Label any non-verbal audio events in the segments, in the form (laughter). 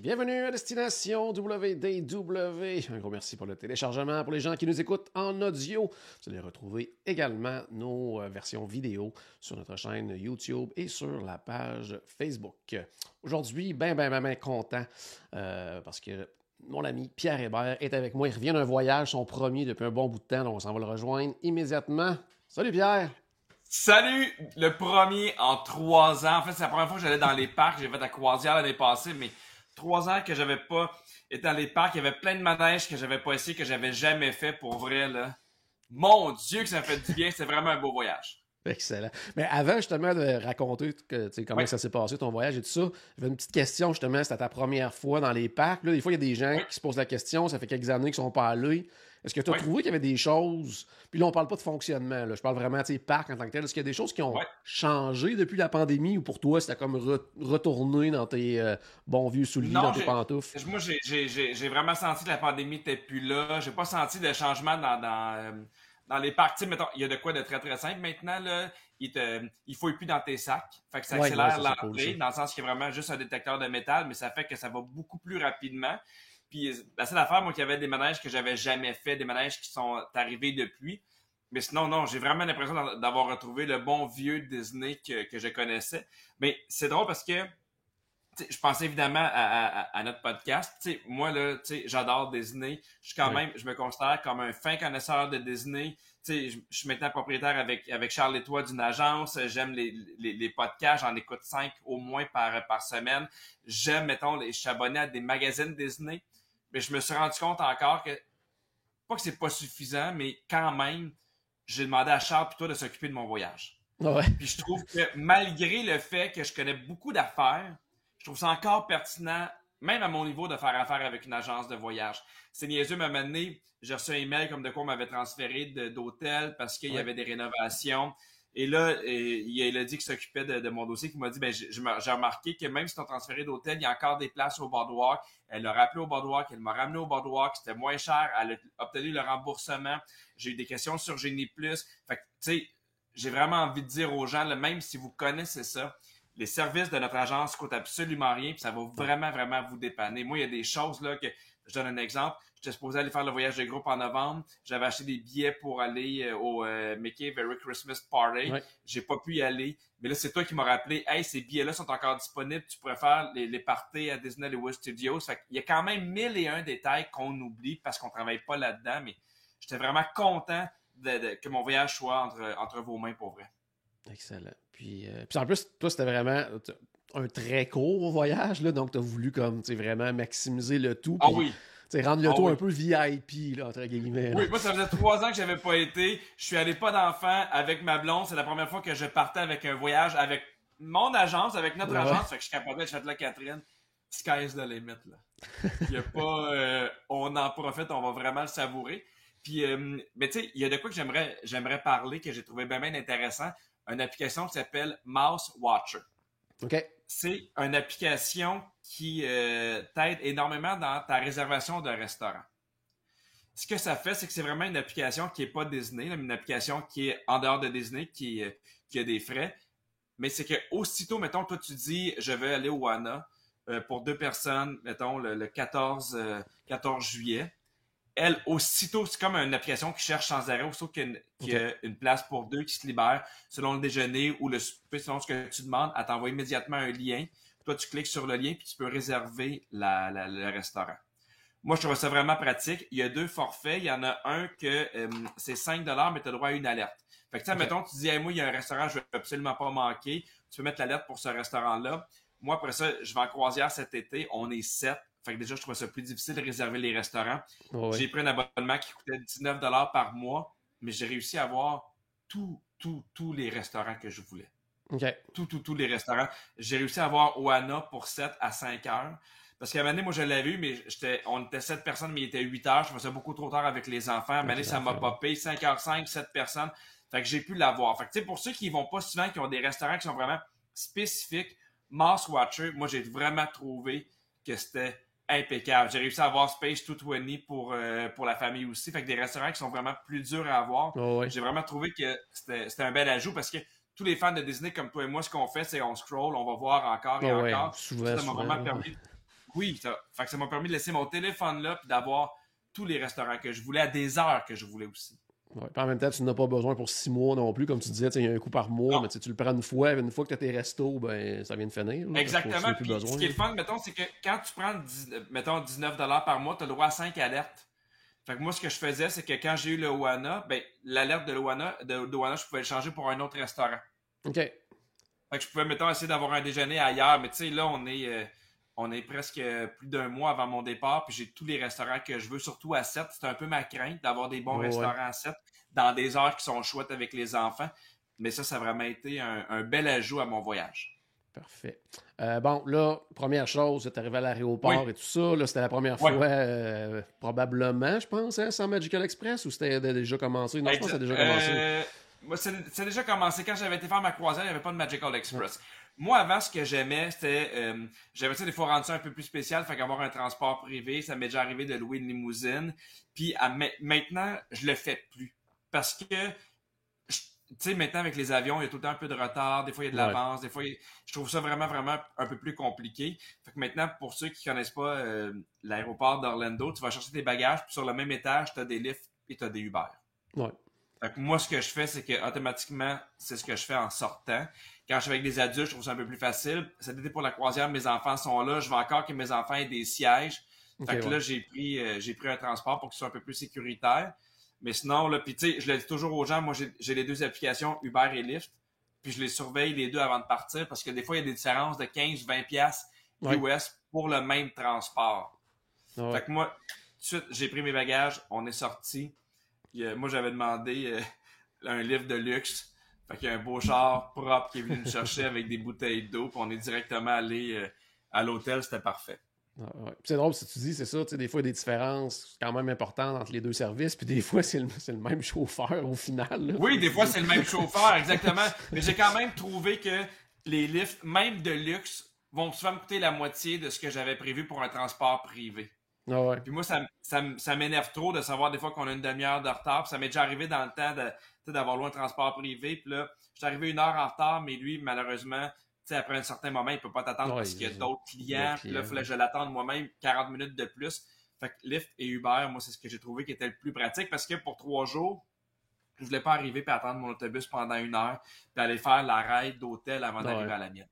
Bienvenue à Destination WDW. Un gros merci pour le téléchargement. Pour les gens qui nous écoutent en audio, vous allez retrouver également nos euh, versions vidéo sur notre chaîne YouTube et sur la page Facebook. Aujourd'hui, ben, ben, ben, ben content euh, parce que mon ami Pierre Hébert est avec moi. Il revient d'un voyage, son premier depuis un bon bout de temps, donc on s'en va le rejoindre immédiatement. Salut Pierre! Salut! Le premier en trois ans. En fait, c'est la première fois que j'allais dans les parcs. J'ai fait la croisière l'année passée, mais trois ans que j'avais pas été dans les parcs. Il y avait plein de manèges que j'avais pas essayé, que j'avais jamais fait pour vrai, là. Mon Dieu, que ça fait du bien. C'est vraiment un beau voyage. Excellent. Mais avant justement de raconter que, comment ça s'est passé, ton voyage et tout ça, j'avais une petite question justement. C'était ta première fois dans les parcs. Là, des fois, il y a des gens qui se posent la question. Ça fait quelques années qu'ils sont pas allés. Est-ce que tu as trouvé qu'il y avait des choses? Puis là, on parle pas de fonctionnement. Là. Je parle vraiment, tu sais, parc en tant que tel. Est-ce qu'il y a des choses qui ont Ouais. changé depuis la pandémie ou pour toi, c'était comme re- retourner dans tes euh, bons vieux souliers, Non, dans tes pantoufles? Moi, j'ai- vraiment senti que la pandémie n'était plus là. J'ai pas senti de changement dans, dans, euh, dans les parcs. Tu sais, mettons, il y a de quoi de très très simple maintenant. Là, il te, il faut plus dans tes sacs. Fait que ça accélère ouais, l'entrée, dans le sens qu'il y a vraiment juste un détecteur de métal, mais ça fait que ça va beaucoup plus rapidement. Puis la seule affaire, moi, qu'il y avait des manèges que j'avais jamais fait, des manèges qui sont arrivés depuis. Mais sinon, non, j'ai vraiment l'impression d'a- d'avoir retrouvé le bon vieux Disney que, que je connaissais. Mais c'est drôle parce que je pensais évidemment à, à- à- à notre podcast. Moi, là, j'adore Disney. Je suis quand même, je me considère comme un fin connaisseur de Disney. Tu sais, je, je suis maintenant propriétaire avec, avec Charles et toi d'une agence. J'aime les, les, les podcasts. J'en écoute cinq au moins par, par semaine. J'aime, mettons, les, je suis abonné à des magazines Disney. Mais je me suis rendu compte encore que, pas que c'est pas suffisant, mais quand même, j'ai demandé à Charles toi de s'occuper de mon voyage. Ouais. Puis je trouve que malgré le fait que je connais beaucoup d'affaires, je trouve ça encore pertinent, même à mon niveau, de faire affaire avec une agence de voyage. C'est niaiseux, m'a donné, j'ai reçu un email comme de quoi on m'avait transféré d'hôtel parce qu'il y avait des rénovations. Et là, euh, il a Elodie qui s'occupait de, mon dossier qui m'a dit, ben, j'ai remarqué que même si t'ont transféré d'hôtel, il y a encore des places au boardwalk. Elle l'a rappelé au boardwalk, elle m'a ramené au boardwalk, c'était moins cher, elle a obtenu le remboursement. J'ai eu des questions sur Génie Plus. Fait que, tu sais, j'ai vraiment envie de dire aux gens, même si vous connaissez ça, les services de notre agence coûtent absolument rien, puis ça va vraiment, vraiment vous dépanner. Moi, il y a des choses là que je donne un exemple. J'étais supposé aller faire le voyage de groupe en novembre. J'avais acheté des billets pour aller euh, au euh, Mickey Very Christmas Party. Ouais. J'ai pas pu y aller. Mais là, c'est toi qui m'as rappelé, hey, ces billets-là sont encore disponibles. Tu pourrais faire les, les parties à Disney Hollywood Studios. Fait qu'il y a quand même mille et un détails qu'on oublie parce qu'on travaille pas là-dedans. Mais j'étais vraiment content de- de- que mon voyage soit entre, entre vos mains pour vrai. Excellent. Puis, euh, puis en plus, toi, c'était vraiment un très court voyage, là, donc tu as voulu comme, vraiment maximiser le tout. Ah oui. rendre le Ah tout oui. un peu VIP, là, entre guillemets. là. Oui, moi, ça faisait trois ans que j'avais pas été. Je suis allé pas d'enfant avec ma blonde. C'est la première fois que je partais avec un voyage avec mon agence, avec notre Ouais. agence. Fait que je capotais, je là, Catherine. Sky is the limit, là. Il y a pas, (laughs) euh, on en profite, on va vraiment le savourer. Puis, euh, mais tu sais, il y a de quoi que j'aimerais, j'aimerais parler, que j'ai trouvé bien, bien intéressant. Une application qui s'appelle Mouse Watcher C'est une application qui euh, t'aide énormément dans ta réservation d'un restaurant. Ce que ça fait, c'est que c'est vraiment une application qui n'est pas Disney, une application qui est en dehors de Disney, qui, euh, qui a des frais. Mais c'est que aussitôt, mettons, toi, tu dis, je vais aller au WANA euh, pour deux personnes, mettons, le, le 14, euh, 14 juillet. Elle, aussitôt, c'est comme une application qui cherche sans arrêt, aussitôt qu'il y a une, qu'il y a une place pour deux qui se libère, selon le déjeuner ou le souper, selon ce que tu demandes, elle t'envoie immédiatement un lien. Toi, tu cliques sur le lien puis tu peux réserver la- la- le restaurant. Moi, je trouve ça vraiment pratique. Il y a deux forfaits. Il y en a un que euh, c'est 5 mais tu as droit à une alerte. Fait que, tu sais, mettons, tu dis, hey, moi, il y a un restaurant, je veux absolument pas manquer. Tu peux mettre l'alerte pour ce restaurant-là. Moi, après ça, je vais en croisière cet été. On est sept. Fait que déjà, je trouve ça plus difficile de réserver les restaurants. J'ai pris un abonnement qui coûtait 19 par mois, mais j'ai réussi à avoir tous, tous, tous les restaurants que je voulais. Tous, tous, tous les restaurants. J'ai réussi à avoir Oana pour 7 à 5 heures. Parce qu'à un moment donné, moi, je l'avais vu, mais j'étais, on était 7 personnes, mais il était 8 heures. Je faisais beaucoup trop tard avec les enfants. À un moment donné, ça m'a popé. 5h05, 7 personnes. Fait que j'ai pu l'avoir. Fait que, tu sais, pour ceux qui vont pas souvent, qui ont des restaurants qui sont vraiment spécifiques, Mars Watcher, moi, j'ai vraiment trouvé que c'était impeccable. J'ai réussi à avoir Space 220 pour, euh, pour la famille aussi. Fait que des restaurants qui sont vraiment plus durs à avoir. Oh, j'ai vraiment trouvé que c'était un bel ajout parce que tous les fans de Disney comme toi et moi, ce qu'on fait, c'est on scroll, on va voir encore et oh, encore. Souvent, ça m'a vraiment permis. Oui, ça, fait que ça m'a permis de laisser mon téléphone là et d'avoir tous les restaurants que je voulais à des heures que je voulais aussi. Ouais, en même temps, tu n'as pas besoin pour six mois non plus, comme tu disais, il y a un coup par mois, mais tu le prends une fois, une fois que tu as tes restos, ben, ça vient de finir. Exactement. Puis, ce qui est le fun, mettons, c'est que quand tu prends, mettons, 19 par mois, tu as le droit à 5 alertes. Fait que moi, ce que je faisais, c'est que quand j'ai eu le Oana, ben, l'alerte de l'Oana, de, je pouvais le changer pour un autre restaurant. OK. Fait que je pouvais, mettons, essayer d'avoir un déjeuner ailleurs, mais tu sais, là, on est. Euh, on est presque plus d'un mois avant mon départ, puis j'ai tous les restaurants que je veux, surtout à 7. C'est un peu ma crainte d'avoir des bons restaurants à 7 dans des heures qui sont chouettes avec les enfants. Mais ça, ça a vraiment été un, bel ajout à mon voyage. Parfait. Euh, bon, là, première chose, tu es arrivé à l'aéroport et tout ça. Là, c'était la première fois, euh, probablement, je pense, hein, sans Magical Express ou c'était déjà commencé? Non, je pense que déjà commencé. Euh, c'est déjà commencé. Quand j'avais été faire ma croisière, il n'y avait pas de Magical Express. Moi, avant, ce que j'aimais, c'était. Euh, j'avais ça des fois rendre ça un peu plus spécial, fait qu'avoir un transport privé, ça m'est déjà arrivé de louer une limousine. Puis maintenant, je le fais plus. Parce que tu sais, maintenant, avec les avions, il y a tout le temps un peu de retard, des fois, il y a de l'avance, des fois, je trouve ça vraiment, vraiment un peu plus compliqué. Fait que maintenant, pour ceux qui connaissent pas euh, l'aéroport d'Orlando, tu vas chercher tes bagages, puis sur le même étage, tu as des lifts et tu as des Uber. Ouais. Fait que moi, ce que je fais, c'est que automatiquement, c'est ce que je fais en sortant. Quand je suis avec des adultes, je trouve ça un peu plus facile. Cet été pour la croisière, mes enfants sont là. Je veux encore que mes enfants aient des sièges. fait que là, j'ai pris, euh, j'ai pris un transport pour qu'il soit un peu plus sécuritaire. Mais sinon, là, puis tu sais, je le dis toujours aux gens, moi, j'ai les deux applications Uber et Lyft. Puis je les surveille les deux avant de partir parce que des fois, il y a des différences de 15, 20 pièces US pour le même transport. Fait que moi, tout de suite, j'ai pris mes bagages, on est sorti. moi, j'avais demandé euh, un livre de luxe fait qu'il y a un beau char propre qui est venu me chercher avec des bouteilles d'eau, puis on est directement allé euh, à l'hôtel, c'était parfait. Ah, c'est drôle si tu dis, c'est ça, des fois il y a des différences quand même importantes entre les deux services, puis des (laughs) fois c'est le, même chauffeur au final. Oui, des fois c'est le même chauffeur, exactement. Mais j'ai quand même trouvé que les lifts, même de luxe, vont souvent me coûter la moitié de ce que j'avais prévu pour un transport privé. Ah puis moi, ça, ça, ça m'énerve trop de savoir des fois qu'on a une demi-heure de retard. Puis ça m'est déjà arrivé dans le temps de, d'avoir loin de transport privé. Puis là, je suis arrivé une heure en retard, mais lui, malheureusement, après un certain moment, il peut pas t'attendre parce qu'il y a d'autres clients. Puis là, il fallait que je l'attende moi-même 40 minutes de plus. Fait que Lyft et Uber, moi, c'est ce que j'ai trouvé qui était le plus pratique parce que pour trois jours, je voulais pas arriver et attendre mon autobus pendant une heure puis aller faire la raid d'hôtel avant d'arriver à la mienne.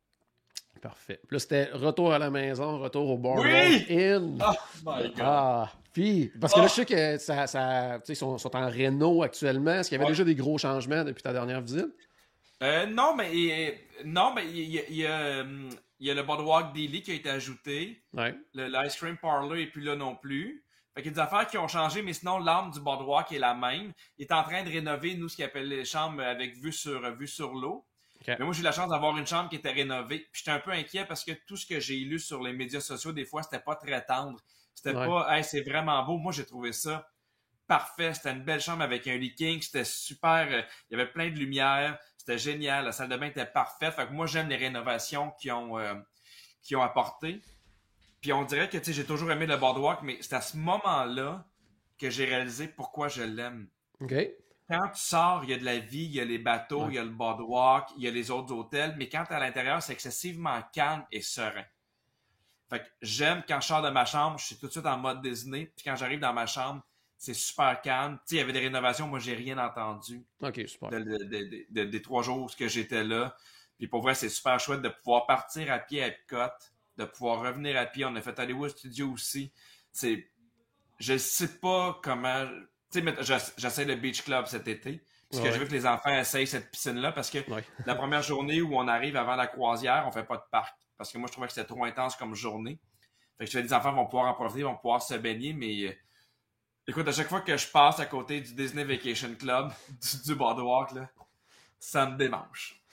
Parfait. Puis là, c'était retour à la maison, retour au bar oui! in. Oh my God. Ah, puis, parce que là, je sais que ça, ça ils sont, sont, en réno actuellement. Est-ce qu'il y avait déjà des gros changements depuis ta dernière visite? Euh, non, mais non, mais il y, a, il y a le Boardwalk Daily qui a été ajouté. Ouais. L'ice cream parlor n'est plus là non plus. Fait qu'il y a des affaires qui ont changé, mais sinon, l'arme du Boardwalk est la même. Il est en train de rénover, nous, ce qu'il appelle les chambres avec vue sur, vue sur l'eau. Mais moi, j'ai eu la chance d'avoir une chambre qui était rénovée. Puis j'étais un peu inquiet parce que tout ce que j'ai lu sur les médias sociaux, des fois, c'était pas très tendre. C'était pas, hey, c'est vraiment beau. Moi, j'ai trouvé ça parfait. C'était une belle chambre avec un leaking. C'était super. Euh, il y avait plein de lumière. C'était génial. La salle de bain était parfaite. Fait que moi, j'aime les rénovations qui ont, euh, qui ont apporté. Puis on dirait que, tu sais, j'ai toujours aimé le boardwalk, mais c'est à ce moment-là que j'ai réalisé pourquoi je l'aime. OK quand tu sors, il y a de la vie, il y a les bateaux, il y a le boardwalk, il y a les autres hôtels, mais quand tu es à l'intérieur, c'est excessivement calme et serein. Fait que j'aime quand je sors de ma chambre, je suis tout de suite en mode Disney, puis quand j'arrive dans ma chambre, c'est super calme. Tu sais, il y avait des rénovations, moi j'ai rien entendu. OK, super. des trois jours que j'étais là. Puis pour vrai, c'est super chouette de pouvoir partir à pied à Epcot, de pouvoir revenir à pied. On a fait Hollywood Studio aussi. C'est je sais pas comment tu sais, j'essaie le Beach Club cet été. Parce que je veux que les enfants essayent cette piscine-là parce que la première journée où on arrive avant la croisière, on fait pas de parc. Parce que moi, je trouvais que c'était trop intense comme journée. Fait que je les enfants vont pouvoir en profiter, vont pouvoir se baigner, mais euh, écoute, à chaque fois que je passe à côté du Disney Vacation Club, (laughs) du, du boardwalk, là, ça me démange. (laughs)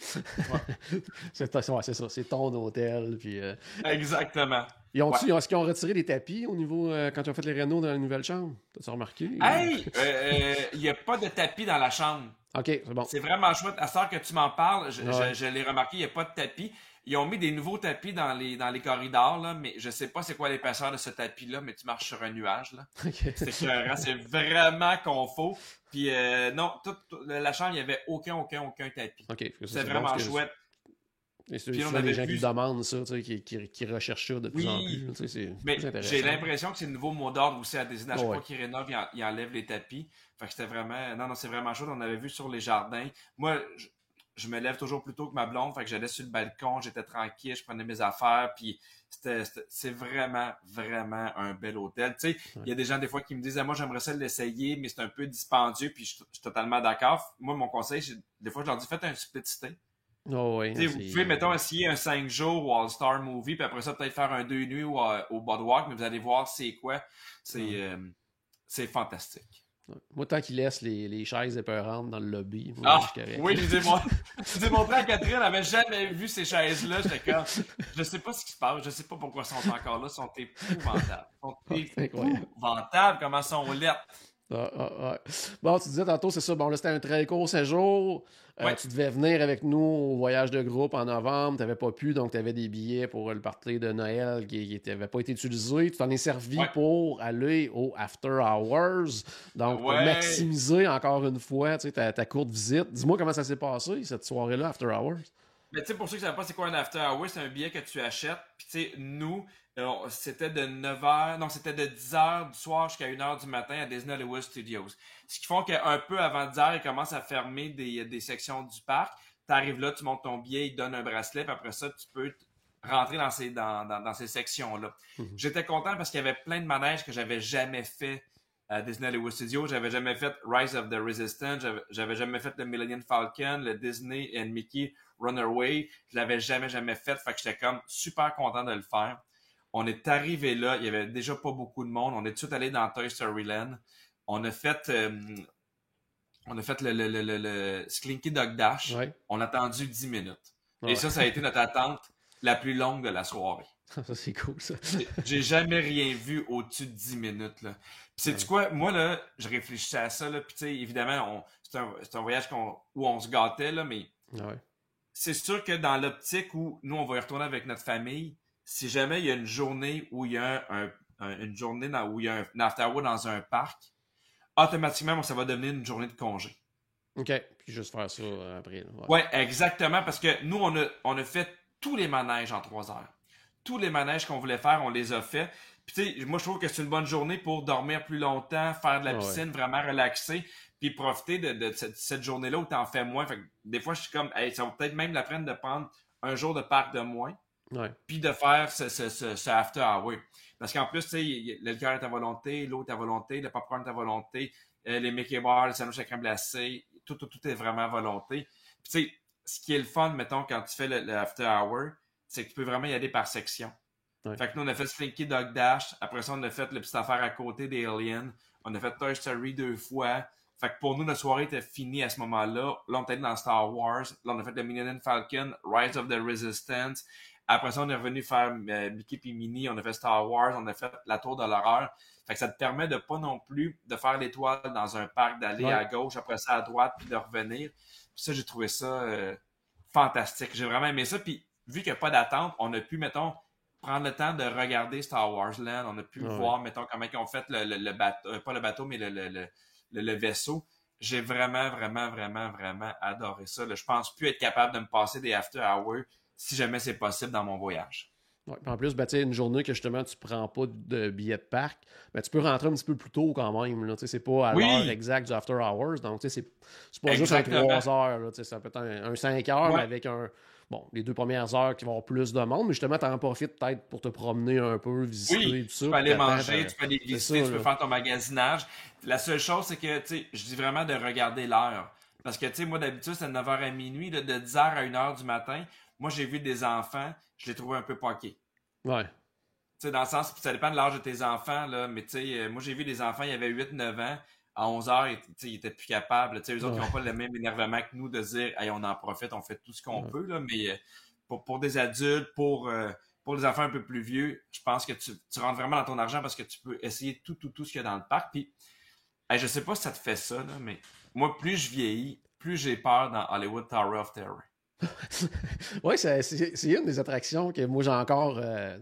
c'est ouais, ça, c'est ton hôtel. Puis, euh, Exactement. Ils ont Est-ce qu'ils ont retiré les tapis au niveau euh, quand ils ont fait les rénaux dans la nouvelle chambre? T'as-tu remarqué? Hey! Il n'y a pas de tapis dans la chambre. OK, c'est bon. C'est vraiment chouette. À ce que tu m'en parles, je, je l'ai remarqué, il n'y a pas de tapis. Ils ont mis des nouveaux tapis dans les, dans les corridors, là, mais je sais pas c'est quoi l'épaisseur de ce tapis-là, mais tu marches sur un nuage. Là. (laughs) C'est vraiment confort. Puis euh, non, toute, la chambre, il n'y avait aucun, aucun, aucun tapis. c'est vraiment chouette. Et c'est des gens qui demandent ça, qui, qui, qui recherchent ça de plus en plus. Mais j'ai l'impression que c'est le nouveau mot d'ordre aussi à Disney. À chaque fois qu'ils rénovent, ils, enlèvent les tapis. Fait que c'était vraiment. Non, non, c'est vraiment chouette. On avait vu sur les jardins. Moi, je me lève toujours plus tôt que ma blonde, fait que j'allais sur le balcon, j'étais tranquille, je prenais mes affaires, puis c'était, c'est vraiment, vraiment un bel hôtel. Tu sais, il y a des gens des fois qui me disent, ah, moi j'aimerais ça l'essayer, mais c'est un peu dispendieux, puis je, suis totalement d'accord. Moi, mon conseil, des fois je leur dis, faites un split stay. Oh oui, vous pouvez, mettons, essayer un 5 jours au All-Star Movie, puis après ça, peut-être faire un 2 nuits au, au Boardwalk, mais vous allez voir c'est quoi. C'est, euh, c'est fantastique. Moi, tant qu'il laisse les, les chaises épeurantes dans le lobby. ah, oui, dis-moi. je ai montré à Catherine, elle n'avait jamais vu ces chaises-là. J'étais comme, je sais pas ce qui se passe, je sais pas pourquoi elles sont encore là, sont épouvantables. Sont épouvantables, comment elles sont lettres. Ah, ah, ah. Bon, tu disais tantôt, c'est ça. Bon, là, c'était un très court séjour. Euh, tu devais venir avec nous au voyage de groupe en novembre. Tu n'avais pas pu, donc tu avais des billets pour le party de Noël qui n'avaient pas été utilisés. Tu t'en es servi pour aller au After Hours. Donc, pour maximiser encore une fois ta, ta courte visite. Dis-moi comment ça s'est passé, cette soirée-là, After Hours? Mais tu sais, pour ceux qui ne savent pas c'est quoi un After Hours, c'est un billet que tu achètes. Puis tu sais, nous, c'était de 9h, non, c'était de 10h du soir jusqu'à 1h du matin à Disney Hollywood Studios. Ce qui font qu'un peu avant 10h, ils commencent à fermer des, des sections du parc. Tu arrives là, tu montes ton billet, ils te donnent un bracelet, puis après ça, tu peux rentrer dans ces, dans, dans, ces sections-là. Mhm. J'étais content parce qu'il y avait plein de manèges que j'avais jamais fait à Disney Hollywood Studios. J'avais jamais fait Rise of the Resistance, j'avais jamais fait le Millennium Falcon, le Disney and Mickey Runaway. Je l'avais jamais, jamais fait. Fait que j'étais comme super content de le faire. On est arrivé là, il y avait déjà pas beaucoup de monde. On est tout allé dans Toy Story Land. On a fait, euh, on a fait le, le, le, le Slinky Dog Dash. On a attendu 10 minutes. Et ça, ça a été notre attente la plus longue de la soirée. (laughs) ça, c'est cool, ça. J'ai jamais rien vu au-dessus de 10 minutes, là. Puis, sais quoi? Moi, là, je réfléchissais à ça, là. Puis, tu sais, évidemment, c'est un, un, voyage où on se gâtait, là, mais c'est sûr que dans l'optique où nous, on va y retourner avec notre famille, si jamais il y a une journée où il y a un, une journée dans, où il y a un afterwork dans un parc, automatiquement, ça va devenir une journée de congé. OK. Puis juste faire ça euh, après. Ouais. exactement. Parce que nous, on a, on a fait tous les manèges en trois heures. Tous les manèges qu'on voulait faire, on les a fait. Puis tu sais, moi, je trouve que c'est une bonne journée pour dormir plus longtemps, faire de la piscine, vraiment relaxer, puis profiter de, cette, journée-là où tu en fais moins. Fait des fois, je suis comme, hey, ça va peut-être même la peine de prendre un jour de parc de moins. Puis de faire ce, ce, ce, after hour. Parce qu'en plus, le cœur est à volonté, l'eau est à volonté, le popcorn est à volonté, euh, les Mickey Bars, le sandwich à crème glacée, tout, tout, tout est vraiment à volonté. Puis tu sais, ce qui est le fun, mettons, quand tu fais le, after hour, c'est que tu peux vraiment y aller par section. Fait que nous, on a fait Slinky Dog Dash. Après ça, on a fait le petit affaire à côté des Aliens. On a fait Toy Story deux fois. Fait que pour nous, notre soirée était finie à ce moment-là. Là, on était dans Star Wars. Là, on a fait le Millennium Falcon, Rise of the Resistance. Après ça, on est revenu faire euh, Mickey puis Minnie, on a fait Star Wars, on a fait la Tour de l'horreur. Fait que ça te permet de pas non plus de faire l'étoile dans un parc, d'aller à gauche, après ça à droite, puis de revenir. Puis ça, j'ai trouvé ça euh, fantastique. J'ai vraiment aimé ça. Puis vu qu'il n'y a pas d'attente, on a pu, mettons, prendre le temps de regarder Star Wars Land. On a pu voir, mettons, comment ils ont fait le, bateau, euh, pas le bateau, mais le, le vaisseau. J'ai vraiment, vraiment, vraiment, vraiment adoré ça. Je pense plus être capable de me passer des after hours si jamais c'est possible dans mon voyage. en plus, ben, une journée que justement tu prends pas de billet de parc, ben, tu peux rentrer un petit peu plus tôt quand même. C'est pas à l'heure exacte du after hours. Donc, c'est pas juste un 3 heures. Là, ça peut être un, 5 heures, mais avec un. Bon, les deux premières heures qui vont avoir plus de monde, mais justement, tu en profites peut-être pour te promener un peu, visiter oui, tout ça. Tu peux aller manger, tu peux aller visiter, tu peux faire ton magasinage. La seule chose, c'est que, tu sais, je dis vraiment de regarder l'heure. Parce que, tu sais, moi, d'habitude, c'est de 9h à minuit, de 10h à 1h du matin. Moi, j'ai vu des enfants, je les trouvais un peu poqués. Ouais. Tu sais, dans le sens, ça dépend de l'âge de tes enfants, là, mais tu sais, euh, moi, j'ai vu des enfants, il y avait 8-9 ans. à 11 heures, ils, étaient plus capables. T'sais, eux autres, ils n'ont pas le même énervement que nous de dire, hey, on en profite, on fait tout ce qu'on peut, là, mais euh, pour, pour des adultes, pour, euh, pour les enfants un peu plus vieux, je pense que tu, tu rentres vraiment dans ton argent parce que tu peux essayer tout, tout, tout ce qu'il y a dans le parc. Puis, hey, je sais pas si ça te fait ça, là, mais moi, plus je vieillis, plus j'ai peur dans Hollywood Tower of Terror. Oui, c'est une des attractions que moi j'ai encore. Euh,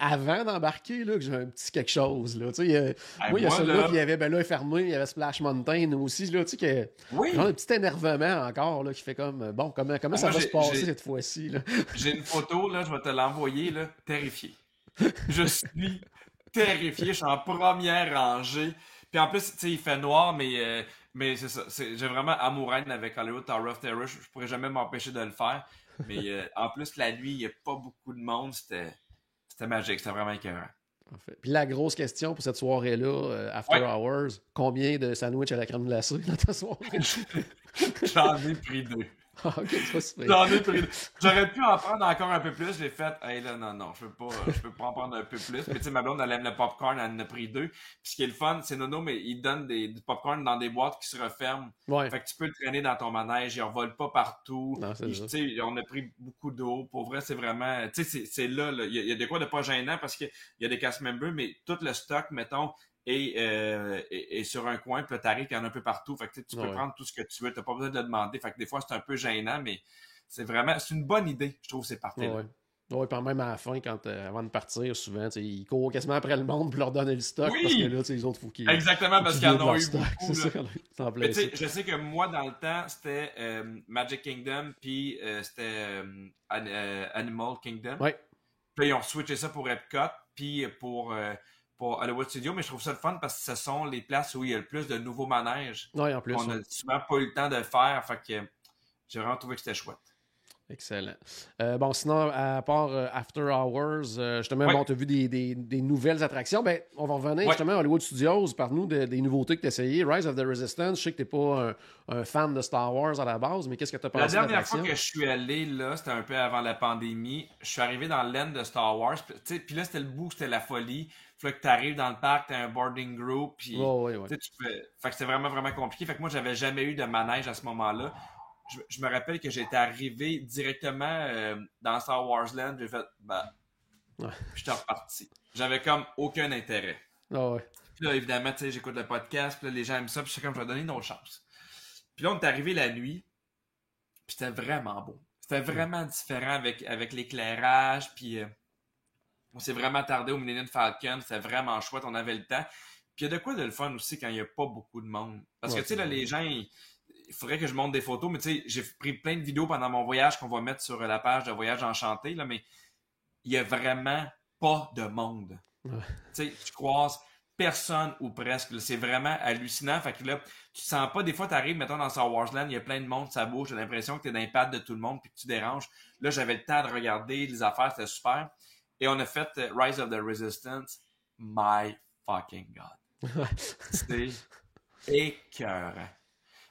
avant d'embarquer, que j'ai un petit quelque chose. Là, euh, moi, il y a celui-là, puis il y avait ben là, fermé, il y avait Splash Mountain aussi. Là, tu sais, oui. un petit énervement encore là, qui fait comme euh, bon, comment, comment ça va se passer cette fois-ci? (laughs) J'ai une photo, là, je vais te l'envoyer, là, terrifié. je suis terrifié, je suis en première rangée. Puis en plus, tu sais, il fait noir, mais mais c'est ça. J'ai vraiment amour avec Hollywood Tower of Terror. Je, pourrais jamais m'empêcher de le faire. Mais euh, (laughs) en plus, la nuit, il n'y a pas beaucoup de monde. C'était magique. C'était vraiment écœurant. Puis la grosse question pour cette soirée-là, euh, After Hours, combien de sandwichs à la crème glacée dans ta soirée? (laughs) J'en ai pris deux. (laughs) Ah, J'aurais pu en prendre encore un peu plus. J'ai fait, hey là, non, non, je peux pas, je peux pas en prendre un peu plus. Mais tu sais, ma blonde, elle aime le popcorn, elle en a pris deux. Puis ce qui est le fun, c'est Nono, mais il donne des, du popcorn dans des boîtes qui se referment. Ouais. Fait que tu peux le traîner dans ton manège, il en vole pas partout. Tu sais, on a pris beaucoup d'eau. Pour vrai, c'est vraiment, tu sais, c'est là, il y, a, des quoi de pas gênant parce qu'il y a des cast members, mais tout le stock, mettons, euh, et, sur un coin, puis t'arrives, il y en a un peu partout. Fait que tu peux prendre tout ce que tu veux, t'as pas besoin de le demander. Fait que des fois, c'est un peu gênant, mais c'est vraiment, c'est une bonne idée, je trouve, ces parties-là. Oui, puis même à la fin, quand, euh, avant de partir, souvent, ils courent quasiment après le monde pour leur donner le stock. Parce que là, les autres, faut qu'ils. Exactement, parce qu'ils en ont eu stock. beaucoup. Ça, je sais que moi, dans le temps, c'était euh, Magic Kingdom, puis c'était Animal Kingdom. Oui. Puis ils ont switché ça pour Epcot, puis pour pour Hollywood Studio, mais je trouve ça le fun parce que ce sont les places où il y a le plus de nouveaux manèges. Oui, en plus. On n'a souvent pas eu le temps de le faire, fait que j'ai vraiment trouvé que c'était chouette. Excellent. Euh, bon, sinon, à part euh, After Hours, euh, justement, bon, tu as vu des, des, des, nouvelles attractions. Ben, on va revenir justement à Hollywood Studios. Par-nous des nouveautés que tu as essayées. Rise of the Resistance, je sais que tu n'es pas un, fan de Star Wars à la base, mais qu'est-ce que tu as pensé La dernière fois que je suis allé, là, c'était un peu avant la pandémie. Je suis arrivé dans l'end de Star Wars. Puis là, c'était le bout, c'était la folie. Fait que tu arrives dans le parc, tu as un boarding group. Puis, tu. Fait que c'était vraiment, vraiment compliqué. Fait que moi, j'avais jamais eu de manège à ce moment-là je, me rappelle que j'étais arrivé directement euh, dans Star Wars Land, j'ai fait, bah, ouais. j'étais reparti. J'avais comme aucun intérêt. Ah ouais. Puis là, évidemment, tu sais, j'écoute le podcast, puis là, les gens aiment ça, puis je suis comme, je vais donner une autre chance. Puis là, on est arrivé la nuit, puis c'était vraiment beau. C'était vraiment différent avec, avec l'éclairage, puis euh, on s'est vraiment tardé au Millennium Falcon, c'était vraiment chouette, on avait le temps. Puis il y a de quoi de le fun aussi quand il n'y a pas beaucoup de monde. Parce que, tu sais, là, les gens, ils, il faudrait que je monte des photos, mais tu sais, j'ai pris plein de vidéos pendant mon voyage qu'on va mettre sur la page de Voyage Enchanté, là, mais il y a vraiment pas de monde. Tu sais, tu croises personne ou presque. C'est vraiment hallucinant. Fait que là, tu sens pas, des fois, tu arrives, mettons, dans Star Wars Land, il y a plein de monde, ça bouge, j'ai l'impression que tu es dans l'impact de tout le monde puis que tu déranges. Là, j'avais le temps de regarder les affaires, c'était super. Et on a fait euh, Rise of the Resistance. My fucking God. C'est écœurant.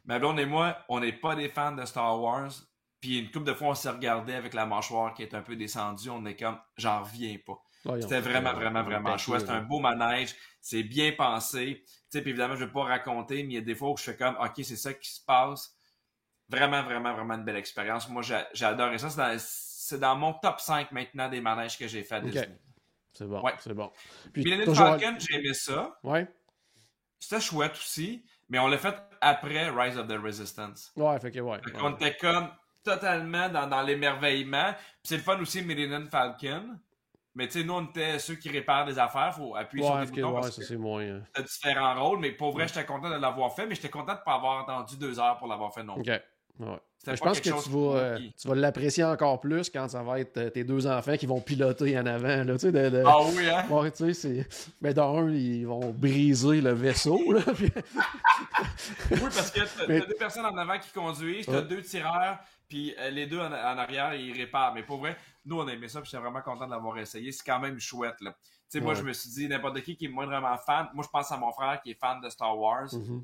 Ma blonde et moi, on n'est pas des fans de Star Wars. Puis une couple de fois, on s'est regardé avec la mâchoire qui est un peu descendue. On est comme, j'en reviens pas. C'était vraiment, vraiment, vraiment chouette. C'est un beau manège. C'est bien pensé. Tu sais, puis évidemment, je ne vais pas raconter, mais il y a des fois où je fais comme, OK, c'est ça qui se passe. Vraiment, vraiment, vraiment une belle expérience. Moi, j'ai adoré ça. C'est dans, mon top 5 maintenant des manèges que j'ai fait à Disney. C'est bon. C'est bon. Puis, Falcon, j'ai aimé ça. Ouais. C'était chouette aussi. Mais on l'a fait après Rise of the Resistance. Ouais, fait que ouais. on était comme totalement dans, dans l'émerveillement. Puis c'est le fun aussi, Millennium Falcon. Mais tu sais, nous, on était ceux qui réparent des affaires. faut appuyer sur des boutons. parce que c'est moins. Euh... différents rôles. Mais pour vrai, j'étais content de l'avoir fait. Mais j'étais content de ne pas avoir attendu deux heures pour l'avoir fait non plus. Ouais. Je pense que tu vas, euh, tu vas l'apprécier encore plus quand ça va être euh, tes deux enfants qui vont piloter en avant. Là, tu sais, de, Ah oui, hein? Bon, tu sais. Mais d'un, ils vont briser le vaisseau. Là, (laughs) oui, parce que tu as deux personnes en avant qui conduisent, tu as deux tireurs, puis euh, les deux en, arrière, ils réparent. Mais pour vrai, nous, on a aimé ça, puis j'étais vraiment content de l'avoir essayé. C'est quand même chouette. Là. Tu sais, moi, je me suis dit, n'importe qui qui est moindrement fan, moi, je pense à mon frère qui est fan de Star Wars. Mm-hmm.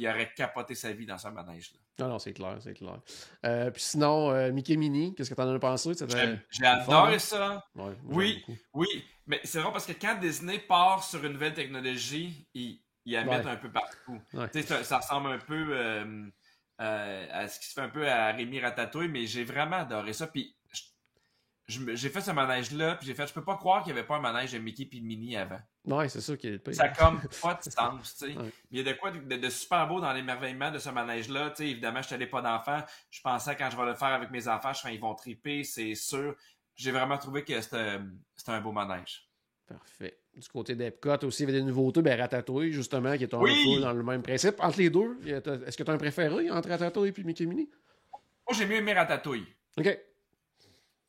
Il aurait capoté sa vie dans ce manège-là. Non, non, c'est clair, c'est clair. Euh, puis sinon, euh, Mickey Mini, qu'est-ce que tu en as pensé? J'ai adoré ça. oui, oui. Mais c'est vrai parce que quand Disney part sur une nouvelle technologie, ils, Ils la mettent un peu partout. Ça, ça, ressemble un peu euh, à ce qui se fait un peu à Rémi Ratatouille, mais j'ai vraiment adoré ça. Puis j'ai fait ce manège-là, puis j'ai fait, je peux pas croire qu'il n'y avait pas un manège de Mickey et de Minnie avant. Ouais, c'est ça qui est Ça a comme pas de sens, tu sais. Il y a de quoi de, super beau dans l'émerveillement de ce manège-là, tu sais. Évidemment, je n'allais pas d'enfants. Je pensais quand je vais le faire avec mes enfants, je ils vont triper, c'est sûr. J'ai vraiment trouvé que c'était un beau manège. Parfait. Du côté d'Epcot aussi, il y avait des nouveautés. Ben, Ratatouille, justement, qui est un peu dans le même principe. Entre les deux, est-ce que tu as un préféré entre Ratatouille et Mickey Minnie? Moi, j'ai mieux aimé Ratatouille. OK.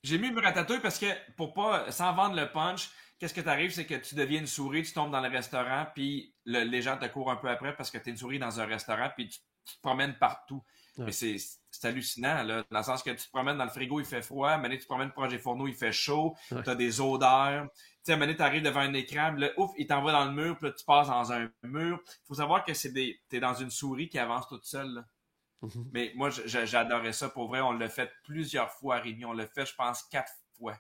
J'ai mis Ratatouille parce que, pour pas, sans vendre le punch, qu'est-ce que t'arrives, c'est que tu deviens une souris, tu tombes dans le restaurant, puis les gens te courent un peu après parce que tu es une souris dans un restaurant, puis tu, te promènes partout. Mais c'est hallucinant, là, dans le sens que tu te promènes dans le frigo, il fait froid, à tu te promènes proche des fourneaux, il fait chaud, tu as des odeurs. Tu sais, tu arrives devant un écran, là, ouf, il t'envoie dans le mur, puis là, tu passes dans un mur. faut savoir que c'est des. T'es dans une souris qui avance toute seule. Mhm. Mais moi, j'adorais ça. Pour vrai, on l'a fait plusieurs fois à Réunion. On l'a fait, je pense, quatre fois.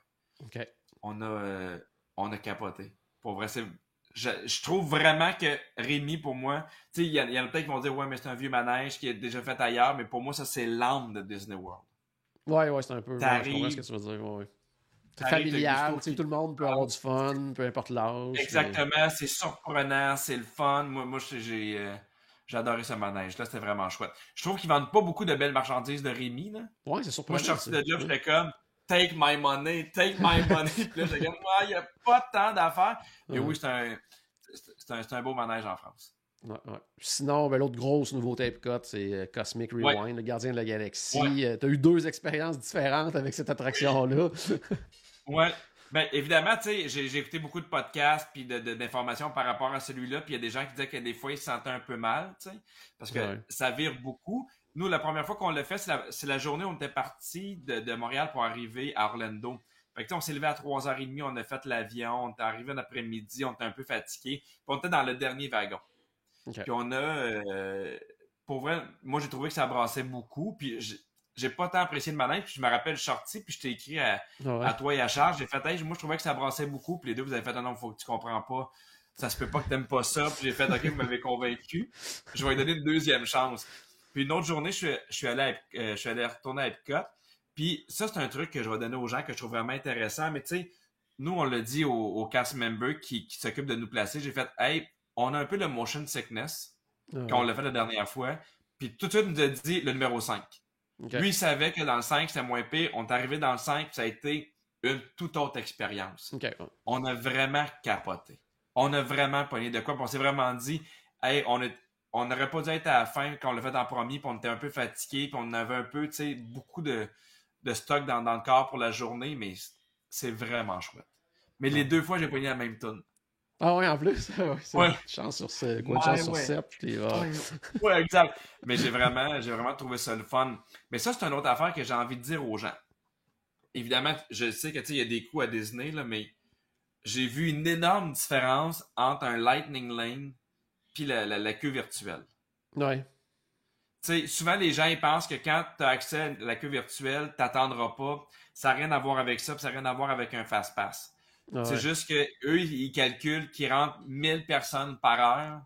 On, a, euh, on a capoté. Pour vrai, c'est. Je, trouve vraiment que Rémi, pour moi, tu sais, il y, en a peut-être qui vont dire, ouais, mais c'est un vieux manège qui est déjà fait ailleurs, mais pour moi, ça, c'est l'âme de Disney World. Ouais, ouais, c'est un peu. je comprends ce que tu veux dire. Ouais, C'est familial, tout le monde peut avoir du fun, peu importe l'âge. Exactement, c'est surprenant, c'est le fun. Moi, moi j'ai. Euh, adoré ce manège-là, c'était vraiment chouette. Je trouve qu'ils vendent pas beaucoup de belles marchandises de Rémi. Là. Ouais, c'est surprenant. Moi, je suis sorti de là, j'étais comme Take my money, take my (laughs) money. Puis là, j'étais comme, il n'y a pas tant d'affaires. Et oui, c'est un, un, un, beau manège en France. Ouais, ouais. Sinon, ben, l'autre grosse nouveauté Epcot, c'est euh, Cosmic Rewind, le gardien de la galaxie. Euh, tu as eu deux expériences différentes avec cette attraction-là. ouais. Ben, évidemment, tu sais, j'ai écouté beaucoup de podcasts puis d'informations par rapport à celui-là, puis il y a des gens qui disaient que des fois, ils se sentaient un peu mal, tu sais, parce que ça vire beaucoup. Nous, la première fois qu'on l'a fait, c'est la, journée où on était parti de, Montréal pour arriver à Orlando. Fait que, on s'est levé à 3h30, on a fait l'avion, on est arrivé laprès midi on était un peu fatigué, puis on était dans le dernier wagon. Puis on a... Euh, pour vrai, moi, j'ai trouvé que ça brassait beaucoup, puis j'ai pas tant apprécié le manège, puis je me rappelle, je suis sorti, puis je t'ai écrit à, à, toi et à Charles, j'ai fait, hey, moi, je trouvais que ça brassait beaucoup, puis les deux, vous avez fait, non, non, faut que tu comprends pas, ça se peut pas que t'aimes pas ça, puis j'ai fait, ok, vous m'avez convaincu, je vais lui donner une deuxième chance. Puis une autre journée, je suis, je suis allé, euh, je suis allé retourner à Epcot, puis ça, c'est un truc que je vais donner aux gens que je trouve vraiment intéressant, mais tu sais, nous, on l'a dit aux, cast members qui, qui s'occupent de nous placer, j'ai fait, hey, on a un peu de motion sickness, quand on l'a fait la dernière fois, puis tout de suite, il nous a dit le numéro 5. Lui, il savait que dans le 5, c'était moins pire. On est arrivé dans le 5, ça a été une toute autre expérience. On a vraiment capoté. On a vraiment pogné de quoi. on s'est vraiment dit, hey, on on n'aurait pas dû être à la fin quand on l'a fait en premier, puis on était un peu fatigué, puis on avait un peu, tu sais, beaucoup de, de stock dans, dans, le corps pour la journée, mais c'est vraiment chouette. Mais les deux fois, j'ai pogné la même tonne. Ah oui, en plus. ouais. Chance sur, ce, quoi, chance sur 7. ouais, exact. Mais j'ai vraiment, j'ai vraiment trouvé ça le fun. Mais ça, c'est une autre affaire que j'ai envie de dire aux gens. Évidemment, je sais que il y a des coups à Disney, là, mais j'ai vu une énorme différence entre un Lightning Lane puis la, la, queue virtuelle. Ouais. sais, souvent, les gens ils pensent que quand tu as accès à la queue virtuelle, tu n'attendras pas. Ça n'a rien à voir avec ça, ça n'a rien à voir avec un fast-pass. Ah c'est juste que eux, ils calculent qu'ils rentrent 1000 personnes par heure.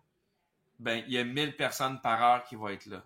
Ben, il y a 1000 personnes par heure qui vont être là.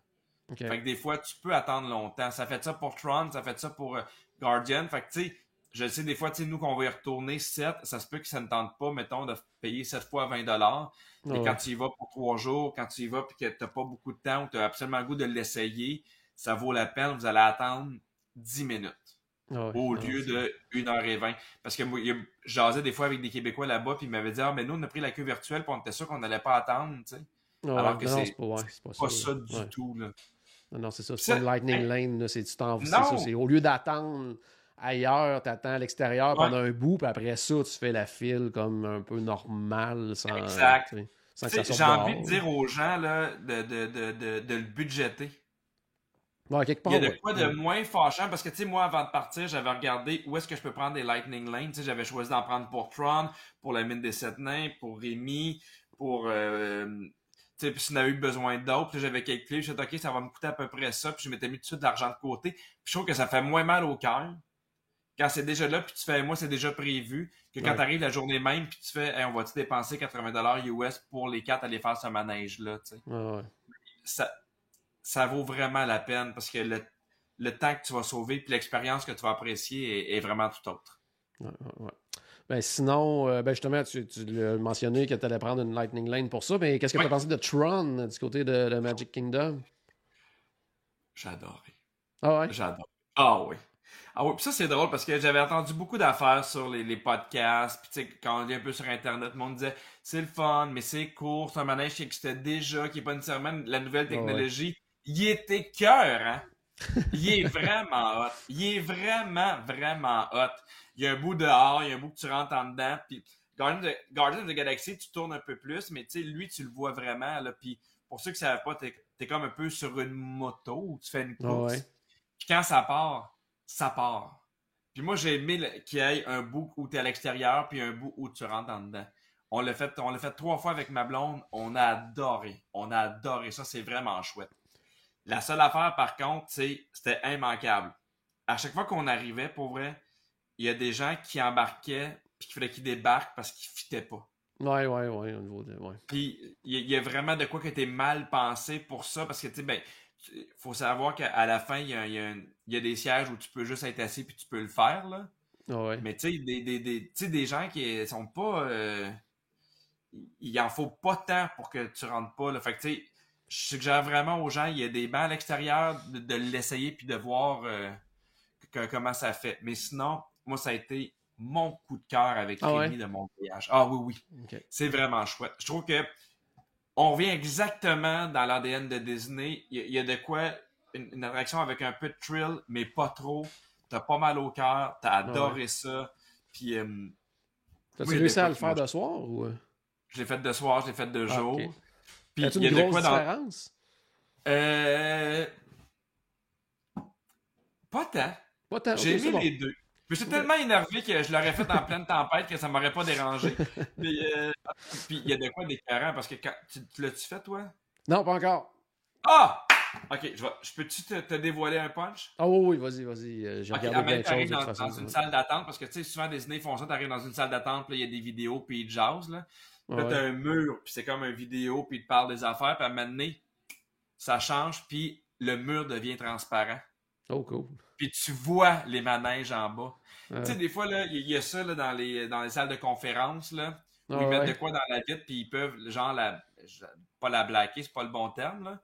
Fait que des fois, tu peux attendre longtemps. Ça fait ça pour Tron, ça fait ça pour euh, Guardian. Fait que, tu sais, je sais, des fois, tu sais, nous, qu'on va y retourner 7, ça se peut que ça ne tente pas, mettons, de payer 7 fois 20 dollars. Mais quand tu y vas pour 3 jours, quand tu y vas et que tu n'as pas beaucoup de temps ou tu as absolument le goût de l'essayer, ça vaut la peine. Vous allez attendre 10 minutes. Ah au lieu de 1h20. Parce que moi, jasais des fois avec des Québécois là-bas, puis ils m'avaient dit Ah, mais nous, on a pris la queue virtuelle, puis on était sûr qu'on n'allait pas attendre, tu sais. Ah Alors que c'est pas, ça, du tout, là. Non, non, c'est ça. C'est pas une Lightning Lane, c'est du temps. Au lieu d'attendre ailleurs, tu attends à l'extérieur pendant un bout, puis après ça, tu fais la file comme un peu normal. Sans, exact. J'ai envie de dire aux gens là, de, de, de, de le budgéter. Il y a de quoi de moins fâchant parce que, tu sais, moi, avant de partir, j'avais regardé où est-ce que je peux prendre des Lightning Lane. Tu sais, j'avais choisi d'en prendre pour Tron, pour la mine des sept nains, pour Rémi, pour. Euh, tu sais, puis si on a eu besoin d'autres, puis j'avais calculé, je me OK, ça va me coûter à peu près ça, puis je m'étais mis tout de suite de l'argent de côté. Puis je trouve que ça fait moins mal au cœur quand c'est déjà là, puis tu fais, moi, c'est déjà prévu, que quand Ouais. tu arrives la journée même, puis tu fais, Hey, on va-tu dépenser 80$ US pour les quatre aller faire ce manège-là, tu sais. Ouais, ouais. Ça, ça vaut vraiment la peine parce que le, le temps que tu vas sauver, puis l'expérience que tu vas apprécier est, est vraiment tout autre. Ouais, ouais, ouais. Ben, sinon, euh, ben justement, tu, tu l'as mentionné que tu allais prendre une Lightning Lane pour ça, mais qu'est-ce que tu as pensé de Tron euh, du côté de, de Magic Kingdom? Adoré. Ah ouais? J'adore. Ah oui. Ah oui, puis ça c'est drôle parce que j'avais entendu beaucoup d'affaires sur les, les podcasts, puis tu sais, quand on est un peu sur Internet, le monde disait c'est le fun, mais c'est court, c'est un manège qui existait déjà, qui n'est pas nécessairement la nouvelle technologie. Il était cœur, hein? Il est vraiment hot. Il est vraiment, vraiment hot. Il y a un bout dehors, il y a un bout que tu rentres en dedans, puis Guardians of, the Galaxy, tu tournes un peu plus, mais tu sais, lui, tu le vois vraiment, là, puis pour ceux qui ne savent pas, t'es es comme un peu sur une moto où tu fais une course. ouais. Puis quand ça part, ça part. Puis moi, j'ai aimé qu'il y ait un bout où tu es à l'extérieur, puis un bout où tu rentres en dedans. On l'a fait, on l'a fait trois fois avec ma blonde. On a adoré. On a adoré ça. C'est vraiment chouette. La seule affaire, par contre, c'était immanquable. À chaque fois qu'on arrivait, pour vrai, il y a des gens qui embarquaient, puis qu'il fallait qu'ils débarquent parce qu'ils fitaient pas. Ouais, ouais, ouais, au niveau de. Ouais. Puis il y, a- il y a vraiment de quoi que t'es mal pensé pour ça, parce que tu sais, ben, tu- faut savoir qu'à la fin, il y a, y a y a des sièges où tu peux juste être assis puis tu peux le faire, là. Ah ouais. Mais tu sais, des, des, des, tu sais, des gens qui sont pas. euh, il en faut pas tant pour que tu rentres pas, là. Fait que tu sais, je suggère vraiment aux gens, il y a des bancs à l'extérieur, de, de l'essayer puis de voir euh, que- comment ça fait. Mais sinon, moi, ça a été mon coup de cœur avec Ah Rémi de mon voyage. Ah oui, oui. C'est vraiment chouette. Je trouve que on revient exactement dans l'ADN de Disney. Il y, a- il y a de quoi une, une attraction avec un peu de thrill, mais pas trop. T'as pas mal au cœur, t'as adoré ça. Puis euh, T'as-tu Oui, réussi à le faire de soir ou? je l'ai fait de soir, je l'ai fait de Ah, jour. Puis il y a une de grosse quoi dans. différence? Euh... Pas tant. Pas tant. J'ai bon. les deux. Je suis tellement énervé que je l'aurais fait en pleine tempête que ça m'aurait pas dérangé. (laughs) Mais, euh, Puis il y a de quoi d'écœurant parce que quand. Tu, tu l'as-tu fait, toi? Non, pas encore. Ah! Ok, je, vais- je peux-tu te, te dévoiler un punch? Ah oui, oui, vas-y, vas-y. euh, J'ai Ok, regardé plein de dans, façon. dans une salle d'attente parce que tu sais, souvent Disney font ça, t'arrives dans une salle d'attente, puis il y a des vidéos, puis ils jazzent, là. Là, Ouais. t'as un mur, puis c'est comme une vidéo, puis ils te parlent des affaires, puis à un moment donné, ça change, puis le mur devient transparent. Oh, cool. Puis tu vois les manèges en bas. Tu sais, des fois, il y, il y a ça là, dans, les, dans les salles de conférence, là, où Ah ils mettent ouais. de quoi dans la vitre, puis ils peuvent, genre, la, pas la blacker, c'est pas le bon terme, là.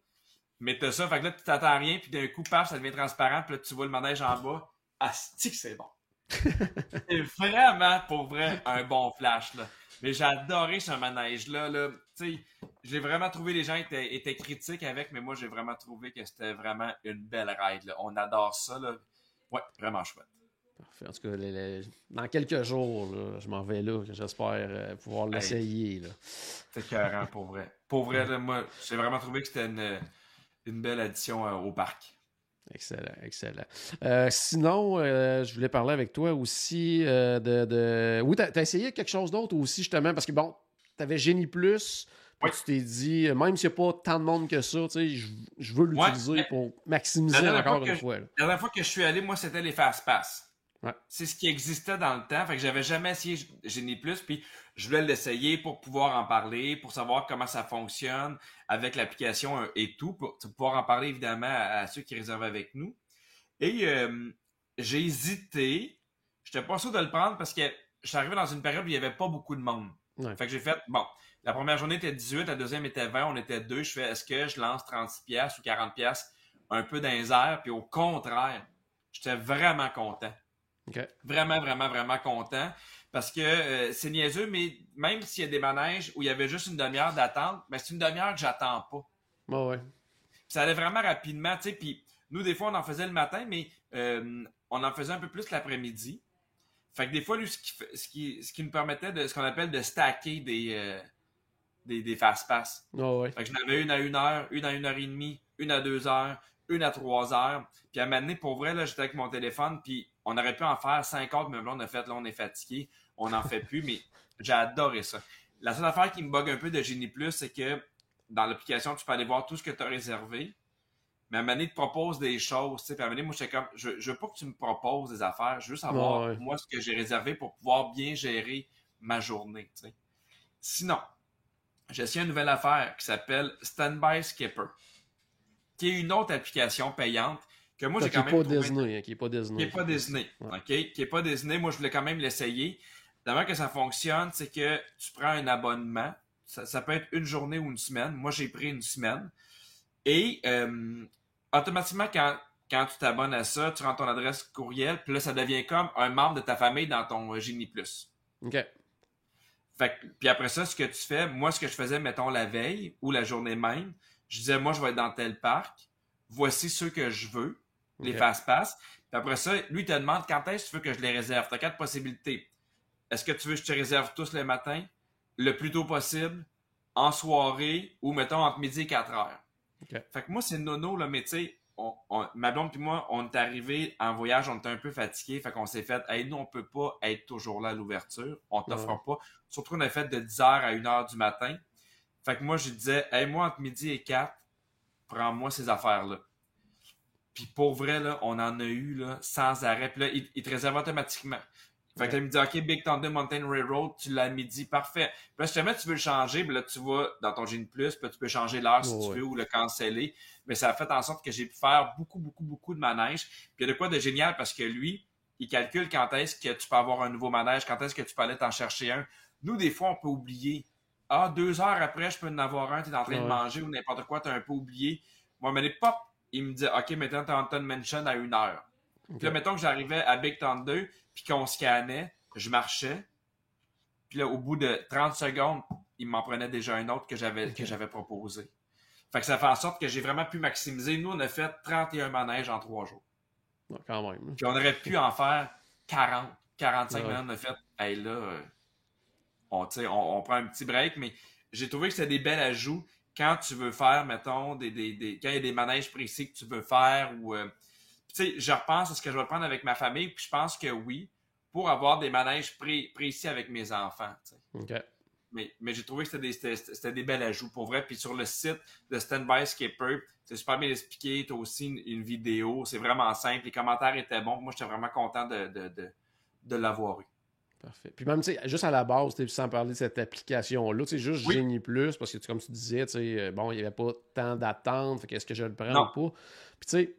Mais t'as ça, fait que là, tu t'attends à rien, puis d'un coup, paf, ça devient transparent, puis là, tu vois le manège en bas. Asti que c'est bon. (laughs) c'est vraiment, pour vrai, un bon flash, là. Mais j'ai adoré ce manège-là, là. J'ai vraiment trouvé les gens étaient, étaient critiques avec, mais moi, j'ai vraiment trouvé que c'était vraiment une belle ride, là. On adore ça, là. Ouais, vraiment chouette. Parfait. En tout cas, les- les- dans quelques jours, là, je m'en vais là. J'espère euh, pouvoir l'essayer. C'est écœurant, pour vrai. Pour vrai, là, moi, j'ai vraiment trouvé que c'était une, une belle addition euh, au parc. Excellent, excellent. Euh, sinon, euh, je voulais parler avec toi aussi euh, de, de... Oui, t'as as essayé quelque chose d'autre aussi, justement, parce que, bon, t'avais Génie Plus, puis tu t'es dit, même s'il n'y a pas tant de monde que ça, tu sais, je, je veux l'utiliser pour maximiser encore une fois. là. La dernière fois que je suis allé, moi, c'était les Fast Pass. Ouais. C'est ce qui existait dans le temps. Fait que j'avais jamais essayé G- Génie Plus, puis je voulais l'essayer pour pouvoir en parler, pour savoir comment ça fonctionne avec l'application euh, et tout, pour pouvoir en parler évidemment à, à ceux qui réservent avec nous. Et euh, j'ai hésité. J'étais pas sûr de le prendre parce que je suis arrivé dans une période où il y avait pas beaucoup de monde. Ouais. Fait que j'ai fait, bon, la première journée était 18, la deuxième était 20, on était deux. Je fais, est-ce que je lance 36$ ou 40$ un peu dans les airs? Puis au contraire, j'étais vraiment content. Vraiment, vraiment, vraiment content. Parce que euh, c'est niaiseux, mais même s'il y a des manèges où il y avait juste une demi-heure d'attente, ben c'est une demi-heure que j'attends pas. Ouais, ça allait vraiment rapidement, tu sais. Puis nous, des fois, on en faisait le matin, mais euh, on en faisait un peu plus l'après-midi. Fait que des fois, lui, ce qui, ce qui, ce qui nous permettait de ce qu'on appelle de stacker des, euh, des, des fast-pass. Ouais. Fait que j'en avais une à une heure, une à une heure et demie, une à deux heures, une à trois heures. Puis à un moment donné, pour vrai, là, j'étais avec mon téléphone, puis on aurait pu en faire cinq autres, mais là, on a fait, là, on est fatigué, on n'en fait plus, mais j'ai adoré ça. La seule affaire qui me bug un peu de Genie Plus, c'est que dans l'application, tu peux aller voir tout ce que tu as réservé, mais à un moment donné, te propose des choses, tu sais. Puis à un moment donné, moi, j'étais comme, je, je veux pas que tu me proposes des affaires, je veux savoir, Ouais, ouais. moi, ce que j'ai réservé pour pouvoir bien gérer ma journée, tu sais. Sinon, j'ai essayé une nouvelle affaire qui s'appelle Standby Skipper, qui est une autre application payante que moi, j'ai qui quand même pas Disney, hein, qui est pas qui Disney. n'est pas Disney. Ouais. OK? Qui n'est pas Disney. Moi, je voulais quand même l'essayer. D'abord que ça fonctionne, c'est que tu prends un abonnement. Ça, ça peut être une journée ou une semaine. Moi, j'ai pris une semaine. Et euh, automatiquement, quand, quand tu t'abonnes à ça, tu rends ton adresse courriel, puis là, ça devient comme un membre de ta famille dans ton euh, Genie Plus. OK. Fait puis après ça, ce que tu fais, moi, ce que je faisais, mettons, la veille ou la journée même, je disais, moi, je vais être dans tel parc. Voici ceux que je veux, les fast-pass. Puis après ça, lui, il te demande quand est-ce que tu veux que je les réserve? Tu as quatre possibilités. Est-ce que tu veux que je te réserve tous le matin, le plus tôt possible, en soirée ou, mettons, entre midi et 4 heures? Fait que moi, c'est nono, là, mais tu sais, on, on- ma blonde puis moi, on est arrivé en voyage, on était un peu fatigués, fait qu'on s'est fait, hey, nous, on peut pas être toujours là à l'ouverture, on t'offre pas. Surtout qu'on a fait de 10h à 1h du matin. Fait que moi, je disais, hey, moi, entre midi et 4, prends-moi ces affaires-là. Puis pour vrai, là, on en a eu là, sans arrêt. Puis là, il, il te réserve automatiquement. Fait que là, il me dit, OK, Big Thunder Mountain Railroad, tu l'as midi, parfait. Puis là, si jamais tu veux le changer, puis là, tu vas dans ton Gene Plus, puis tu peux changer l'heure si tu ouais. veux ou le canceller. Mais ça a fait en sorte que j'ai pu faire beaucoup, beaucoup, beaucoup de manèges. Puis il y a de quoi de génial parce que lui, il calcule quand est-ce que tu peux avoir un nouveau manège, quand est-ce que tu peux aller t'en chercher un. Nous, des fois, on peut oublier. Ah, deux heures après, je peux en avoir un, tu es en train de manger ou n'importe quoi, tu as un peu oublié. Moi, mais pop, il me dit, OK, maintenant, tu Haunted Mansion à une heure. Puis là, mettons que j'arrivais à Big Thunder, puis qu'on scannait, je marchais. Puis là, au bout de 30 secondes, il m'en prenait déjà un autre que j'avais Ok. que j'avais proposé. Fait que ça fait en sorte que j'ai vraiment pu maximiser. Nous, on a fait 31 manèges en trois jours. Ouais, quand même. Puis on aurait pu en faire 40, 45 Ouais. minutes. On a fait, hey là, euh, on, on, on prend un petit break, mais j'ai trouvé que c'était des belles ajouts quand tu veux faire, mettons, des, des, des- quand il y a des manèges précis que tu veux faire ou. euh, tu sais, je repense à ce que je vais prendre avec ma famille, puis je pense que oui, pour avoir des manèges pré- précis avec mes enfants. tu sais. OK. Mais, mais j'ai trouvé que c'était des, des belles ajouts pour vrai. Puis sur le site de Standby Skipper, c'est super bien expliqué. Tu as aussi une, une vidéo. C'est vraiment simple. Les commentaires étaient bons. Moi, j'étais vraiment content de, de, de, de l'avoir eu. Parfait. Puis même, tu sais, juste à la base, sans parler de cette application-là, tu sais, juste Oui. Génie Plus, parce que comme tu disais, tu sais, euh, bon, il n'y avait pas tant d'attente, fait qu'est-ce que je le prends Non. ou pas? Puis tu sais,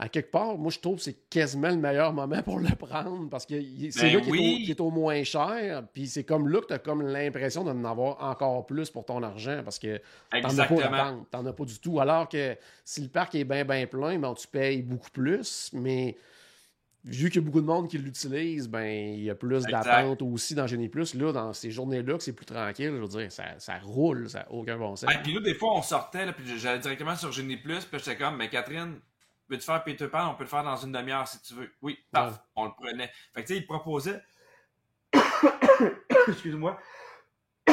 à quelque part, moi, je trouve que c'est quasiment le meilleur moment pour le prendre, parce que c'est Ben là qu'il est, au- est moins cher, puis c'est comme là que tu as comme l'impression d'en avoir encore plus pour ton argent, parce que T'en as pas t'en as pas du tout. Alors que si le parc est bien, bien plein, ben, tu payes beaucoup plus, mais vu qu'il y a beaucoup de monde qui l'utilise, ben, il y a plus d'attente aussi dans Génie Plus. Là, dans ces journées-là, que c'est plus tranquille, je veux dire, ça, ça roule, ça n'a aucun bon sens. Ah, puis nous, des fois, on sortait, là, puis j'allais directement sur Génie Plus, puis j'étais comme, mais Catherine, veux-tu faire Peter Pan? On peut le faire dans une demi-heure si tu veux. Oui, paf, Ouais. on le prenait. Fait que tu sais, il proposait. (coughs) Excuse-moi. (coughs)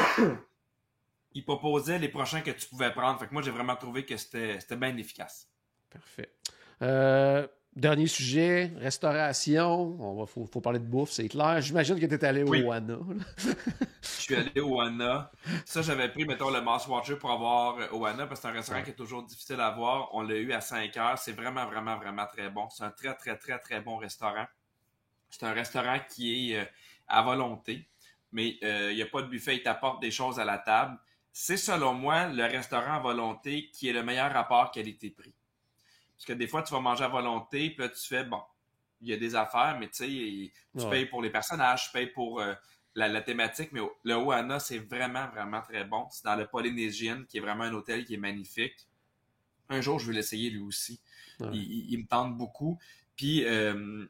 il proposait les prochains que tu pouvais prendre. Fait que moi, j'ai vraiment trouvé que c'était c'était bien efficace. Parfait. Euh, dernier sujet, restauration. On va, faut, faut parler de bouffe, c'est clair. J'imagine que tu es allé Oui. au Wana. (laughs) Je suis allé au Anna. Ça, j'avais pris, mettons, le Mass Watcher pour avoir euh, au Anna, parce que c'est un restaurant Ouais. qui est toujours difficile à voir. On l'a eu à 5 heures. C'est vraiment, vraiment, vraiment très bon. C'est un très, très, très, très bon restaurant. C'est un restaurant qui est euh, à volonté, mais euh, il n'y a pas de buffet. Il t'apporte des choses à la table. C'est, selon moi, le restaurant à volonté qui est le meilleur rapport qualité-prix. Parce que des fois, tu vas manger à volonté, puis là, tu fais, bon, il y a des affaires, mais tu sais, tu Ouais. payes pour les personnages, tu payes pour euh, la, la thématique, mais le Oana, c'est vraiment, vraiment très bon. C'est dans le Polynésien, qui est vraiment un hôtel qui est magnifique. Un jour, je vais l'essayer lui aussi. Ouais. Il, il- il me tente beaucoup. Puis, euh,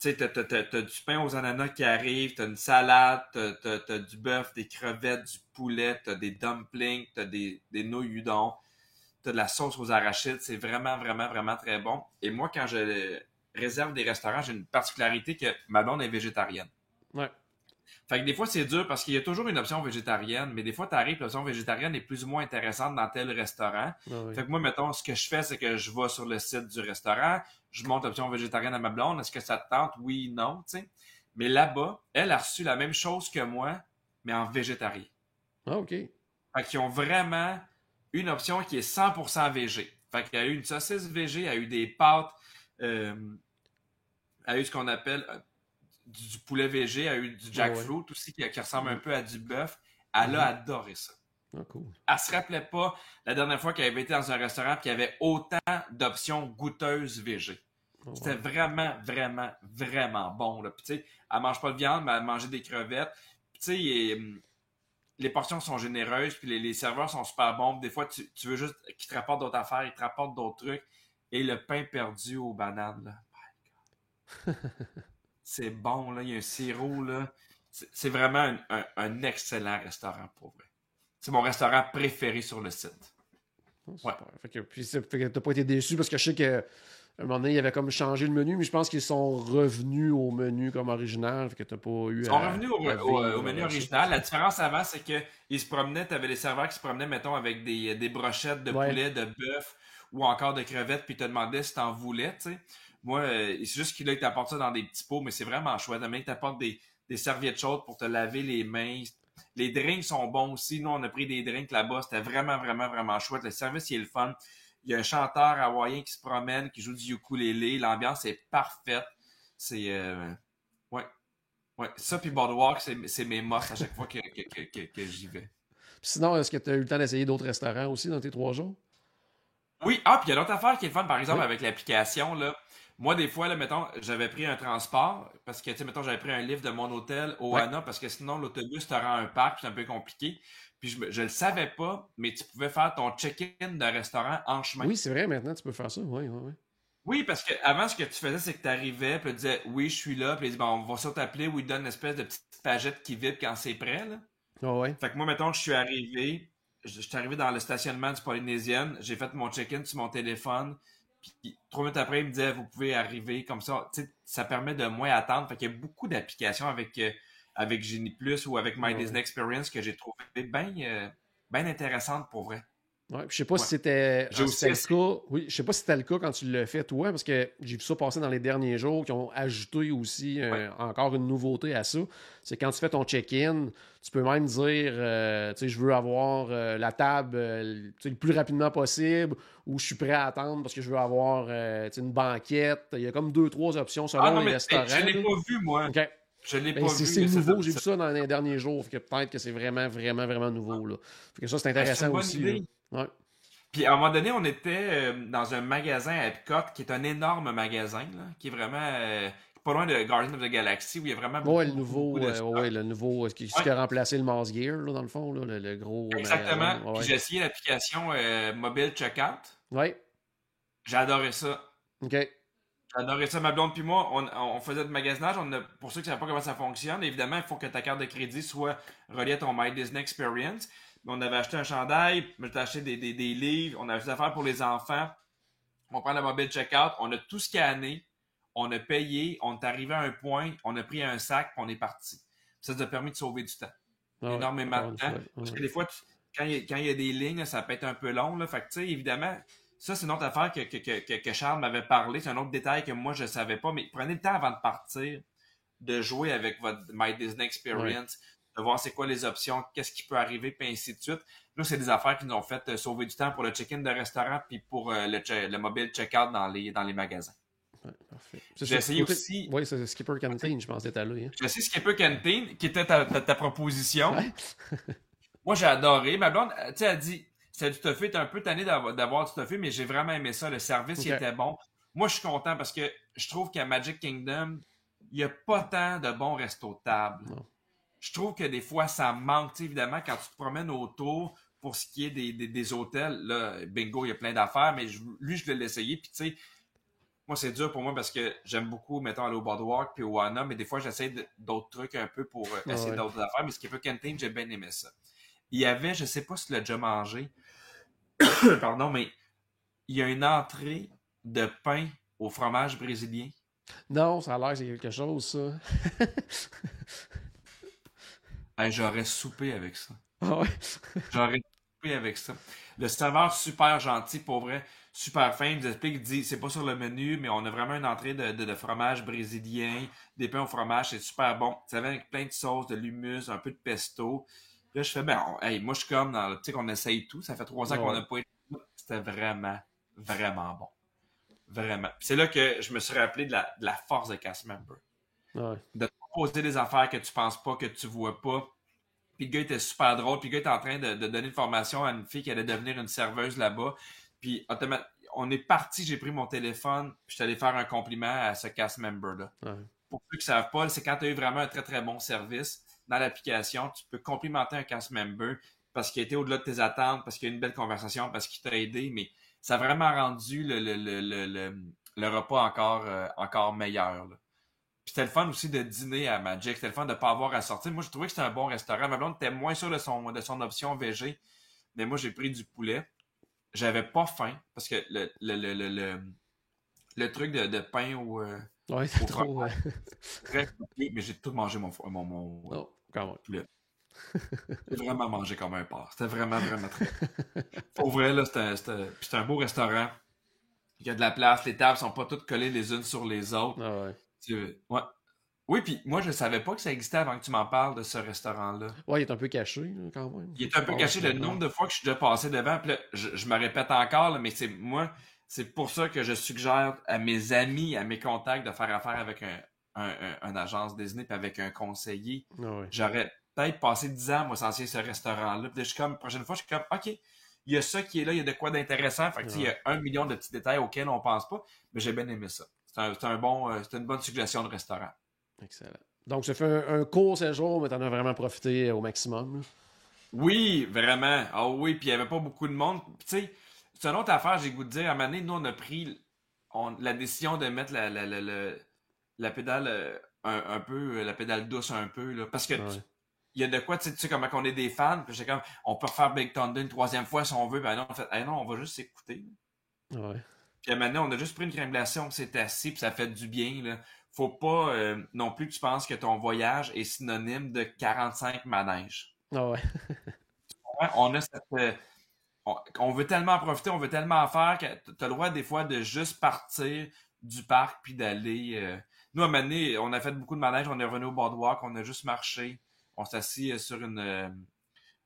tu sais, t'as, du pain aux ananas qui arrive, t'as une salade, t'as, t'as du bœuf, des crevettes, du poulet, t'as des dumplings, t'as des, des nouilles udon, t'as de la sauce aux arachides. C'est vraiment, vraiment, vraiment très bon. Et moi, quand je réserve des restaurants, j'ai une particularité que ma blonde est végétarienne. Ouais. Fait que des fois, c'est dur parce qu'il y a toujours une option végétarienne, mais des fois, t'arrives, l'option végétarienne est plus ou moins intéressante dans tel restaurant. Ouais. Fait que moi, mettons, ce que je fais, c'est que je vais sur le site du restaurant, je monte l'option végétarienne à ma blonde. Est-ce que ça te tente? Oui, non, tu sais. Mais là-bas, elle a reçu la même chose que moi, mais en végétarien. Ah, OK. Fait qu'ils ont vraiment une option qui est 100% végé. Fait qu'il y a eu une saucisse VG, il y a eu des pâtes, euh, il y a eu ce qu'on appelle euh, du, poulet VG, il y a eu du jackfruit aussi qui, ressemble un peu à du bœuf. Elle a mhm. adoré ça. Ah, cool. Elle se rappelait pas la dernière fois qu'elle avait été dans un restaurant et qu'il y avait autant d'options goûteuses VG. Oh, C'était vraiment, vraiment, vraiment bon. Là. Puis, elle mange pas de viande, mais elle mangeait des crevettes. Puis, hum, les portions sont généreuses, puis les, serveurs sont super bons. Des fois, tu, veux juste qu'ils te rapportent d'autres affaires, ils te rapportent d'autres trucs. Et le pain perdu aux bananes, là. (laughs) c'est bon, là. Il y a un sirop, là. C'est vraiment un, excellent restaurant pour vrai. C'est mon restaurant préféré sur le site. Oh, ouais. Fait que, puis, t'as pas été déçu parce que je sais que un moment donné, il avait comme changé le menu, mais je pense qu'ils sont revenus au menu comme original, fait que t'as pas eu. Ils sont revenus au, menu original. La différence avant, c'est qu'ils se promenaient, t'avais des serveurs qui se promenaient, mettons, avec des, des brochettes de poulet, de bœuf ou encore de crevettes, puis te demandaient si t'en voulais, tu sais. Moi, euh, c'est juste qu'il t'apporte ça dans des petits pots, mais c'est vraiment chouette. Demain, t'apporte des, des serviettes chaudes pour te laver les mains. Les drinks sont bons aussi. Nous, on a pris des drinks là-bas. C'était vraiment, vraiment, vraiment chouette. Le service, il est le fun. Il y a un chanteur hawaïen qui se promène, qui joue du ukulélé. L'ambiance est parfaite. C'est. Euh... Ouais. Ouais. Ça, puis Boardwalk, c'est mes mosses à chaque fois que, que, que, que j'y vais. sinon, est-ce que tu as eu le temps d'essayer d'autres restaurants aussi dans tes trois jours? Oui. Ah, puis il y a d'autres affaires qui est fun, par exemple, avec l'application. là. Moi, des fois, là, mettons, j'avais pris un transport parce que, tu sais, mettons, j'avais pris un livre de mon hôtel au ouais. parce que sinon, l'autobus te rend un parc, c'est un peu compliqué. Puis je, ne le savais pas, mais tu pouvais faire ton check-in de restaurant en chemin. Oui, c'est vrai, maintenant tu peux faire ça. Oui, oui, oui. Oui, parce qu'avant, ce que tu faisais, c'est que tu arrivais, puis tu disais oui, je suis là, puis il dit bon, on va sur t'appeler, ou il donne une espèce de petite pagette qui vibre quand c'est prêt. Là. Oh, ouais. Fait que moi, mettons, je suis arrivé, je, suis arrivé dans le stationnement du Polynésien, j'ai fait mon check-in sur mon téléphone, puis trois minutes après, il me disait vous pouvez arriver comme ça. Tu sais, ça permet de moins attendre. Fait qu'il y a beaucoup d'applications avec. Euh, avec Genie Plus ou avec My Disney Experience que j'ai trouvé bien euh, ben intéressante pour vrai. Ouais, je sais pas si c'était le cas. Oui, je sais pas si c'était le cas quand tu l'as fait toi, parce que j'ai vu ça passer dans les derniers jours, qui ont ajouté aussi euh, encore une nouveauté à ça. C'est quand tu fais ton check-in, tu peux même dire, euh, tu sais, je veux avoir la table le plus rapidement possible, ou je suis prêt à attendre parce que je veux avoir une banquette. Il y a comme deux, trois options selon ah, non, les mais, restaurants. Je l'ai pas vu moi. Je l'ai ben, pas vu. C'est nouveau, j'ai vu ça dans les derniers jours. que peut-être que c'est vraiment, vraiment, vraiment nouveau. Là. que ça, c'est ben, intéressant aussi. Ouais. Puis à un moment donné, on était euh, dans un magasin à Epcot, qui est un énorme magasin, là, qui est vraiment euh, pas loin de Guardians of the Galaxy, où il y a vraiment beaucoup, ouais, le nouveau, euh, ouais, le nouveau, qui, qui a remplacé le Mars Gear, là, dans le fond, là, le, gros. Exactement. Puis j'ai essayé l'application mobile Checkout. Oui. J'ai adoré ça. OK. J'adorais ça, ma blonde puis moi, on, faisait du magasinage. On pour ceux qui ne savent pas comment ça fonctionne, évidemment, il faut que ta carte de crédit soit reliée à ton My Disney Experience. On avait acheté un chandail, j'ai acheté des, des, des, livres, on avait des affaires pour les enfants. On prend le mobile checkout, on a tout scanné, on a payé, on est arrivé à un point, on a pris un sac, puis on est parti. Ça nous a permis de sauver du temps. Ah énormément de temps. Parce que des fois, quand, il y a, des lignes, ça peut être un peu long. Là. Fait que, tu sais, évidemment, ça, c'est une autre affaire que, que, que, Charles m'avait parlé. C'est un autre détail que moi, je ne savais pas. Mais prenez le temps avant de partir de jouer avec votre My Disney Experience, de voir c'est quoi les options, qu'est-ce qui peut arriver, puis ainsi de suite. Là, c'est des affaires qui nous ont fait euh, sauver du temps pour le check-in de restaurant puis pour euh, le, le, mobile check-out dans les, dans les magasins. Ouais, parfait. J'ai essayé aussi. Oui, c'est Skipper Canteen, je pense, d'être là. Hein. J'ai essayé Skipper Canteen, qui était ta, ta, proposition. Moi, j'ai adoré. Ma blonde, tu sais, elle dit c'est du tofu. T'es un peu tanné d'avoir du tofu, mais j'ai vraiment aimé ça. Le service, il était bon. Moi, je suis content parce que je trouve qu'à Magic Kingdom, il n'y a pas tant de bons restos de table. Je trouve que des fois, ça manque. évidemment, quand tu te promènes autour, pour ce qui est des, hôtels, là, bingo, il y a plein d'affaires, mais lui, je vais l'essayer. Puis, tu sais, moi, c'est dur pour moi parce que j'aime beaucoup, mettons, aller au Boardwalk puis au Wana, mais des fois, j'essaie d'autres trucs un peu pour euh, essayer d'autres affaires. Mais ce qui est peu Canteen, j'ai bien aimé ça. Il y avait, je sais pas si tu l'as déjà mangé, (coughs) Pardon, mais il y a une entrée de pain au fromage brésilien. Non, ça a l'air que c'est quelque chose, ça. (laughs) J'aurais soupé avec ça. Ah ouais? (laughs) J'aurais soupé avec ça. Le serveur super gentil, pour vrai, super fin, il nous explique, il dit, c'est pas sur le menu, mais on a vraiment une entrée de, de, fromage brésilien, des pains au fromage, c'est super bon. Ça va avec plein de sauces, de l'humus, un peu de pesto. Là, je fais, ben, hey, moi, je suis comme dans, sais, qu'on essaye tout. Ça fait trois ans qu'on n'a pas été. C'était vraiment, vraiment bon. Vraiment. C'est là que je me suis rappelé de la, de la force de Cast Member. Ouais. De te proposer des affaires que tu penses pas, que tu vois pas. Puis le gars était super drôle. Puis le gars était en train de, de donner une formation à une fille qui allait devenir une serveuse là-bas. Puis on est parti, j'ai pris mon téléphone, puis je suis allé faire un compliment à ce cast member-là. Ouais. Pour ceux qui ne savent pas, c'est quand tu as eu vraiment un très très bon service dans l'application, tu peux complimenter un cast member parce qu'il été au-delà de tes attentes, parce qu'il y a eu une belle conversation, parce qu'il t'a aidé, mais ça a vraiment rendu le, repas encore, euh, meilleur. Puis c'était le fun aussi de dîner à Magic, c'était le fun de ne pas avoir à sortir. Moi, je trouvais que c'était un bon restaurant. Ma blonde était moins sûre de son, option VG, mais moi, j'ai pris du poulet. J'avais pas faim parce que le, truc de, pain au euh, Ouais, c'est trop. ouais. (laughs) très coupé, mais j'ai tout mangé mon, mon, mon, Non, quand même. J'ai vraiment mangé comme un porc. C'était vraiment, vraiment très. Pour vrai, là, c'était un beau restaurant. Il y a de la place, les tables sont pas toutes collées les unes sur les autres. Ah ouais. Tu- ouais. Oui, puis moi, je savais pas que ça existait avant que tu m'en parles de ce restaurant-là. Ouais, il est un peu caché, quand même. Il est un peu Je caché le nombre de fois que je suis déjà passé devant. Puis là, je, je me répète encore, là, mais c'est moi, c'est pour ça que je suggère à mes amis, à mes contacts de faire affaire avec un, un, un- une agence Disney puis avec un conseiller. Ah ouais. J'aurais peut-être passé 10 ans, moi, sans essayer ce restaurant-là. Puis je suis comme, la prochaine fois, je suis comme, OK, il y a ça qui est là, il y a de quoi d'intéressant. Fait que, tu sais, il y a un million de petits détails auxquels on pense pas, mais j'ai bien aimé ça. C'est un, bon, euh, c'est une bonne suggestion de restaurant. Excellent. Donc, ça fait un, un court séjour, mais t'en as vraiment profité au maximum. Oui, vraiment. Ah oui, puis il n'y avait pas beaucoup de monde. Tu sais, c'est une autre affaire, j'ai goût de dire. À un moment donné, nous, on a pris on- la décision de mettre la, la, la, la, la pédale euh, un, un peu, euh, la pédale douce un peu, là. Parce que Ouais. il y a de quoi, tu sais, tu sais comment on est des fans, puis j'ai comme, on peut refaire Big Thunder une troisième fois si on veut, ben non, on fait, hey, non, on va juste s'écouter. Ouais. Puis à maintenant, on a juste pris une crème glacée, on s'est assis, puis ça fait du bien. Là. Faut pas euh, non plus que tu penses que ton voyage est synonyme de 45 manèges. Ah. Ouais, (laughs) on a cette. On, on veut tellement en profiter, on veut tellement en faire que tu as le droit des fois de juste partir du parc puis d'aller. euh, Nous, à un moment donné, on a fait beaucoup de manèges, on est revenu au boardwalk, on a juste marché, on s'est assis euh, sur une. euh,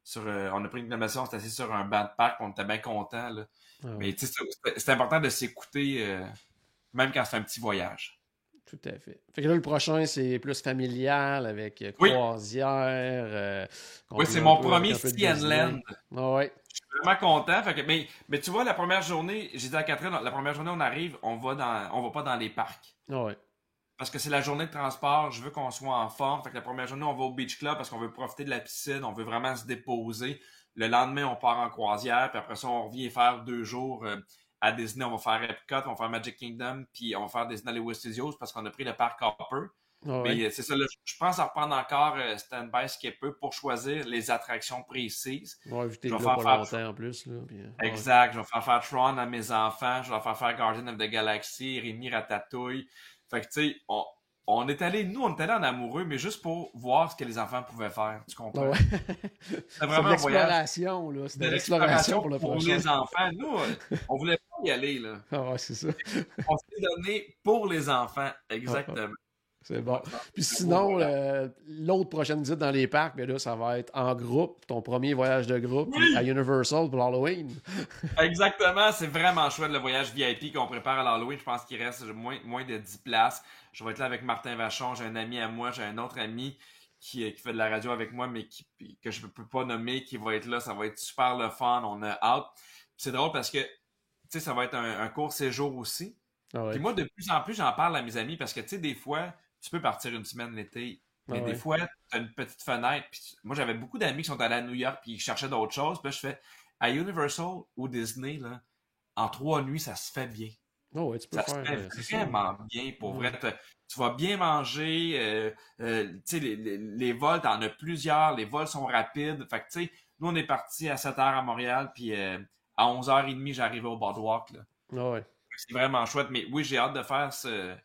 sur, euh, on a pris une clamation, on s'est assis sur un banc de parc, on était bien contents. Là. Ah ouais. Mais c'est important de s'écouter, même quand c'est un petit voyage. Tout à fait. Fait que là, le prochain, c'est plus familial avec Oui. croisière. Oui, c'est mon peu- premier Ski and. Land. Ah ouais. Je suis vraiment content. Fait que, mais, mais tu vois, la première journée, j'ai dit à Catherine, la première journée, on arrive, on va dans, on va pas dans les parcs. Ah ouais. Parce que c'est la journée de transport, je veux qu'on soit en forme. Fait que la première journée, on va au Beach Club parce qu'on veut profiter de la piscine, on veut vraiment se déposer. Le lendemain, on part en croisière, puis après ça, on revient faire deux jours euh, à Disney. On va faire Epcot, on va faire Magic Kingdom, puis on va faire Disney Hollywood Studios parce qu'on a pris le parc Hopper. Ah. Mais euh, c'est ça, là, je pense à reprendre encore euh, Stand-by Skipper pour choisir les attractions précises. Ouais, je vais faire faire longtemps en plus. Là, puis, euh, ouais. Exact. Je vais faire faire Tron à mes enfants. Je vais faire faire Guardian of the Galaxy, Rémi Ratatouille. Fait que, tu sais, on, on est allé, nous, on est allé en amoureux, mais juste pour voir ce que les enfants pouvaient faire. Tu Ah comprends? ouais. (laughs) De vraiment un voyage l'exploration, là. C'est de l'exploration pour le pour les enfants. Nous, euh, on voulait pas y aller, là. Ah ouais, c'est ça. On s'est donné pour les enfants. Exactement. C'est bon. Puis sinon, euh, l'autre prochaine visite dans les parcs, ben là, ça va être en groupe, ton premier voyage de groupe Oui. à Universal pour Halloween. (laughs) Exactement, c'est vraiment chouette le voyage VIP qu'on prépare à l'Halloween. Je pense qu'il reste moins, moins de 10 places. Je vais être là avec Martin Vachon, j'ai un ami à moi, j'ai un autre ami qui, euh, qui fait de la radio avec moi, mais qui, que je ne peux pas nommer, qui va être là. Ça va être super le fun, on a hâte. C'est drôle parce que tu sais, ça va être un, un court séjour aussi. Ah ouais. Puis moi, de plus en plus, j'en parle à mes amis parce que tu sais, des fois, tu peux partir une semaine l'été. Mais Ah des ouais. fois, tu as une petite fenêtre. Puis moi, j'avais beaucoup d'amis qui sont allés à New York puis qui cherchaient d'autres choses. Puis là, je fais à Universal ou Disney, là, en trois nuits, ça se fait bien. Ah ouais, tu peux Ça se faire. fait euh, ça. vraiment bien pour Ouais. vrai. Tu vas bien manger. euh, euh, tu sais, les, les, les vols, t'en as plusieurs. Les vols sont rapides. Fait que, tu sais, nous, on est parti à 7h à Montréal. Puis euh, à 11h30, j'arrivais au boardwalk. Là. Ah ouais. C'est vraiment chouette. Mais oui, j'ai hâte de faire ce.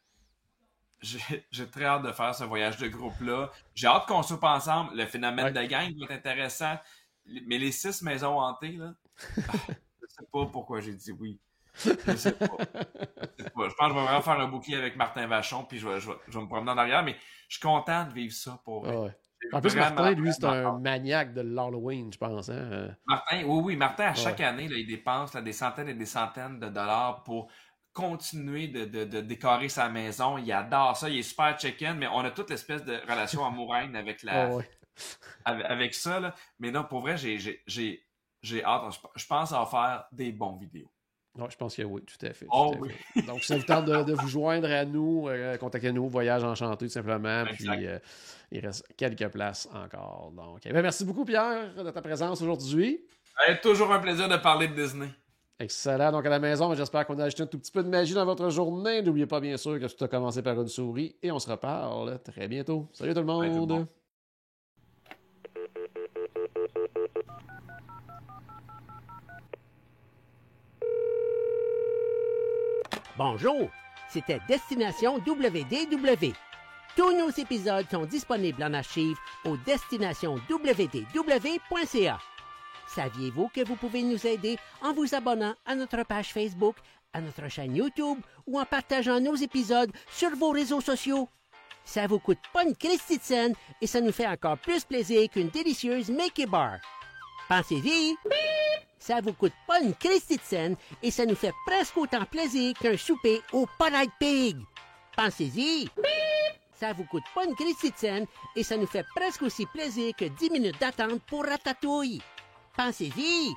(laughs) J'ai très hâte de faire ce voyage de groupe-là. J'ai hâte qu'on soupe ensemble. Le phénomène Ouais. de gang va être intéressant. Mais les six maisons hantées, là, (laughs) ah, je sais pas pourquoi j'ai dit oui. Je sais pas. Je sais pas. Je pense que je vais vraiment faire un bouclier avec Martin Vachon, puis je vais, je vais, je vais me promener en arrière, mais je suis content de vivre ça pour ouais. En plus, Martin, lui, c'est un maniaque de l'Halloween, je pense. Hein? euh. Martin, oui, oui, Martin, à chaque Ouais. année, là, il dépense là, des centaines et des centaines de dollars pour continuer de, de- de décorer sa maison. Il adore ça, il est super chicken, mais on a toute l'espèce de relation (laughs) amoureuse avec la, ouais. avec, avec ça. là. Mais non, pour vrai, j'ai, j'ai, j'ai, j'ai hâte. Je, pense en faire des bons vidéos. Ouais, je pense que oui, tout à fait. tout Oh à oui. fait. Donc, si ça vous tente de, de vous joindre à nous, euh, contactez-nous, Voyage Enchanté, tout simplement. Puis, euh, il reste quelques places encore. Donc, eh bien, merci beaucoup, Pierre, de ta présence aujourd'hui. Toujours un plaisir de parler de Disney. Excellent. Donc, à la maison, j'espère qu'on a ajouté un tout petit peu de magie dans votre journée. N'oubliez pas, bien sûr, que tout a commencé par une souris. Et on se reparle très bientôt. Salut tout le tout monde. Bonjour, c'était Destination WDW. Tous nos épisodes sont disponibles en archive au destinationwdw.ca. Saviez-vous que vous pouvez nous aider en vous abonnant à notre page Facebook, à notre chaîne YouTube ou en partageant nos épisodes sur vos réseaux sociaux? Ça vous coûte pas une Christie scène et ça nous fait encore plus plaisir qu'une délicieuse Mickey Bar. Pensez-y! Ça vous coûte pas une Christie scène et ça nous fait presque autant plaisir qu'un souper au Polite Pig. Pensez-y! Ça vous coûte pas une Christie scène et ça nous fait presque aussi plaisir que 10 minutes d'attente pour Ratatouille. Pensez-y!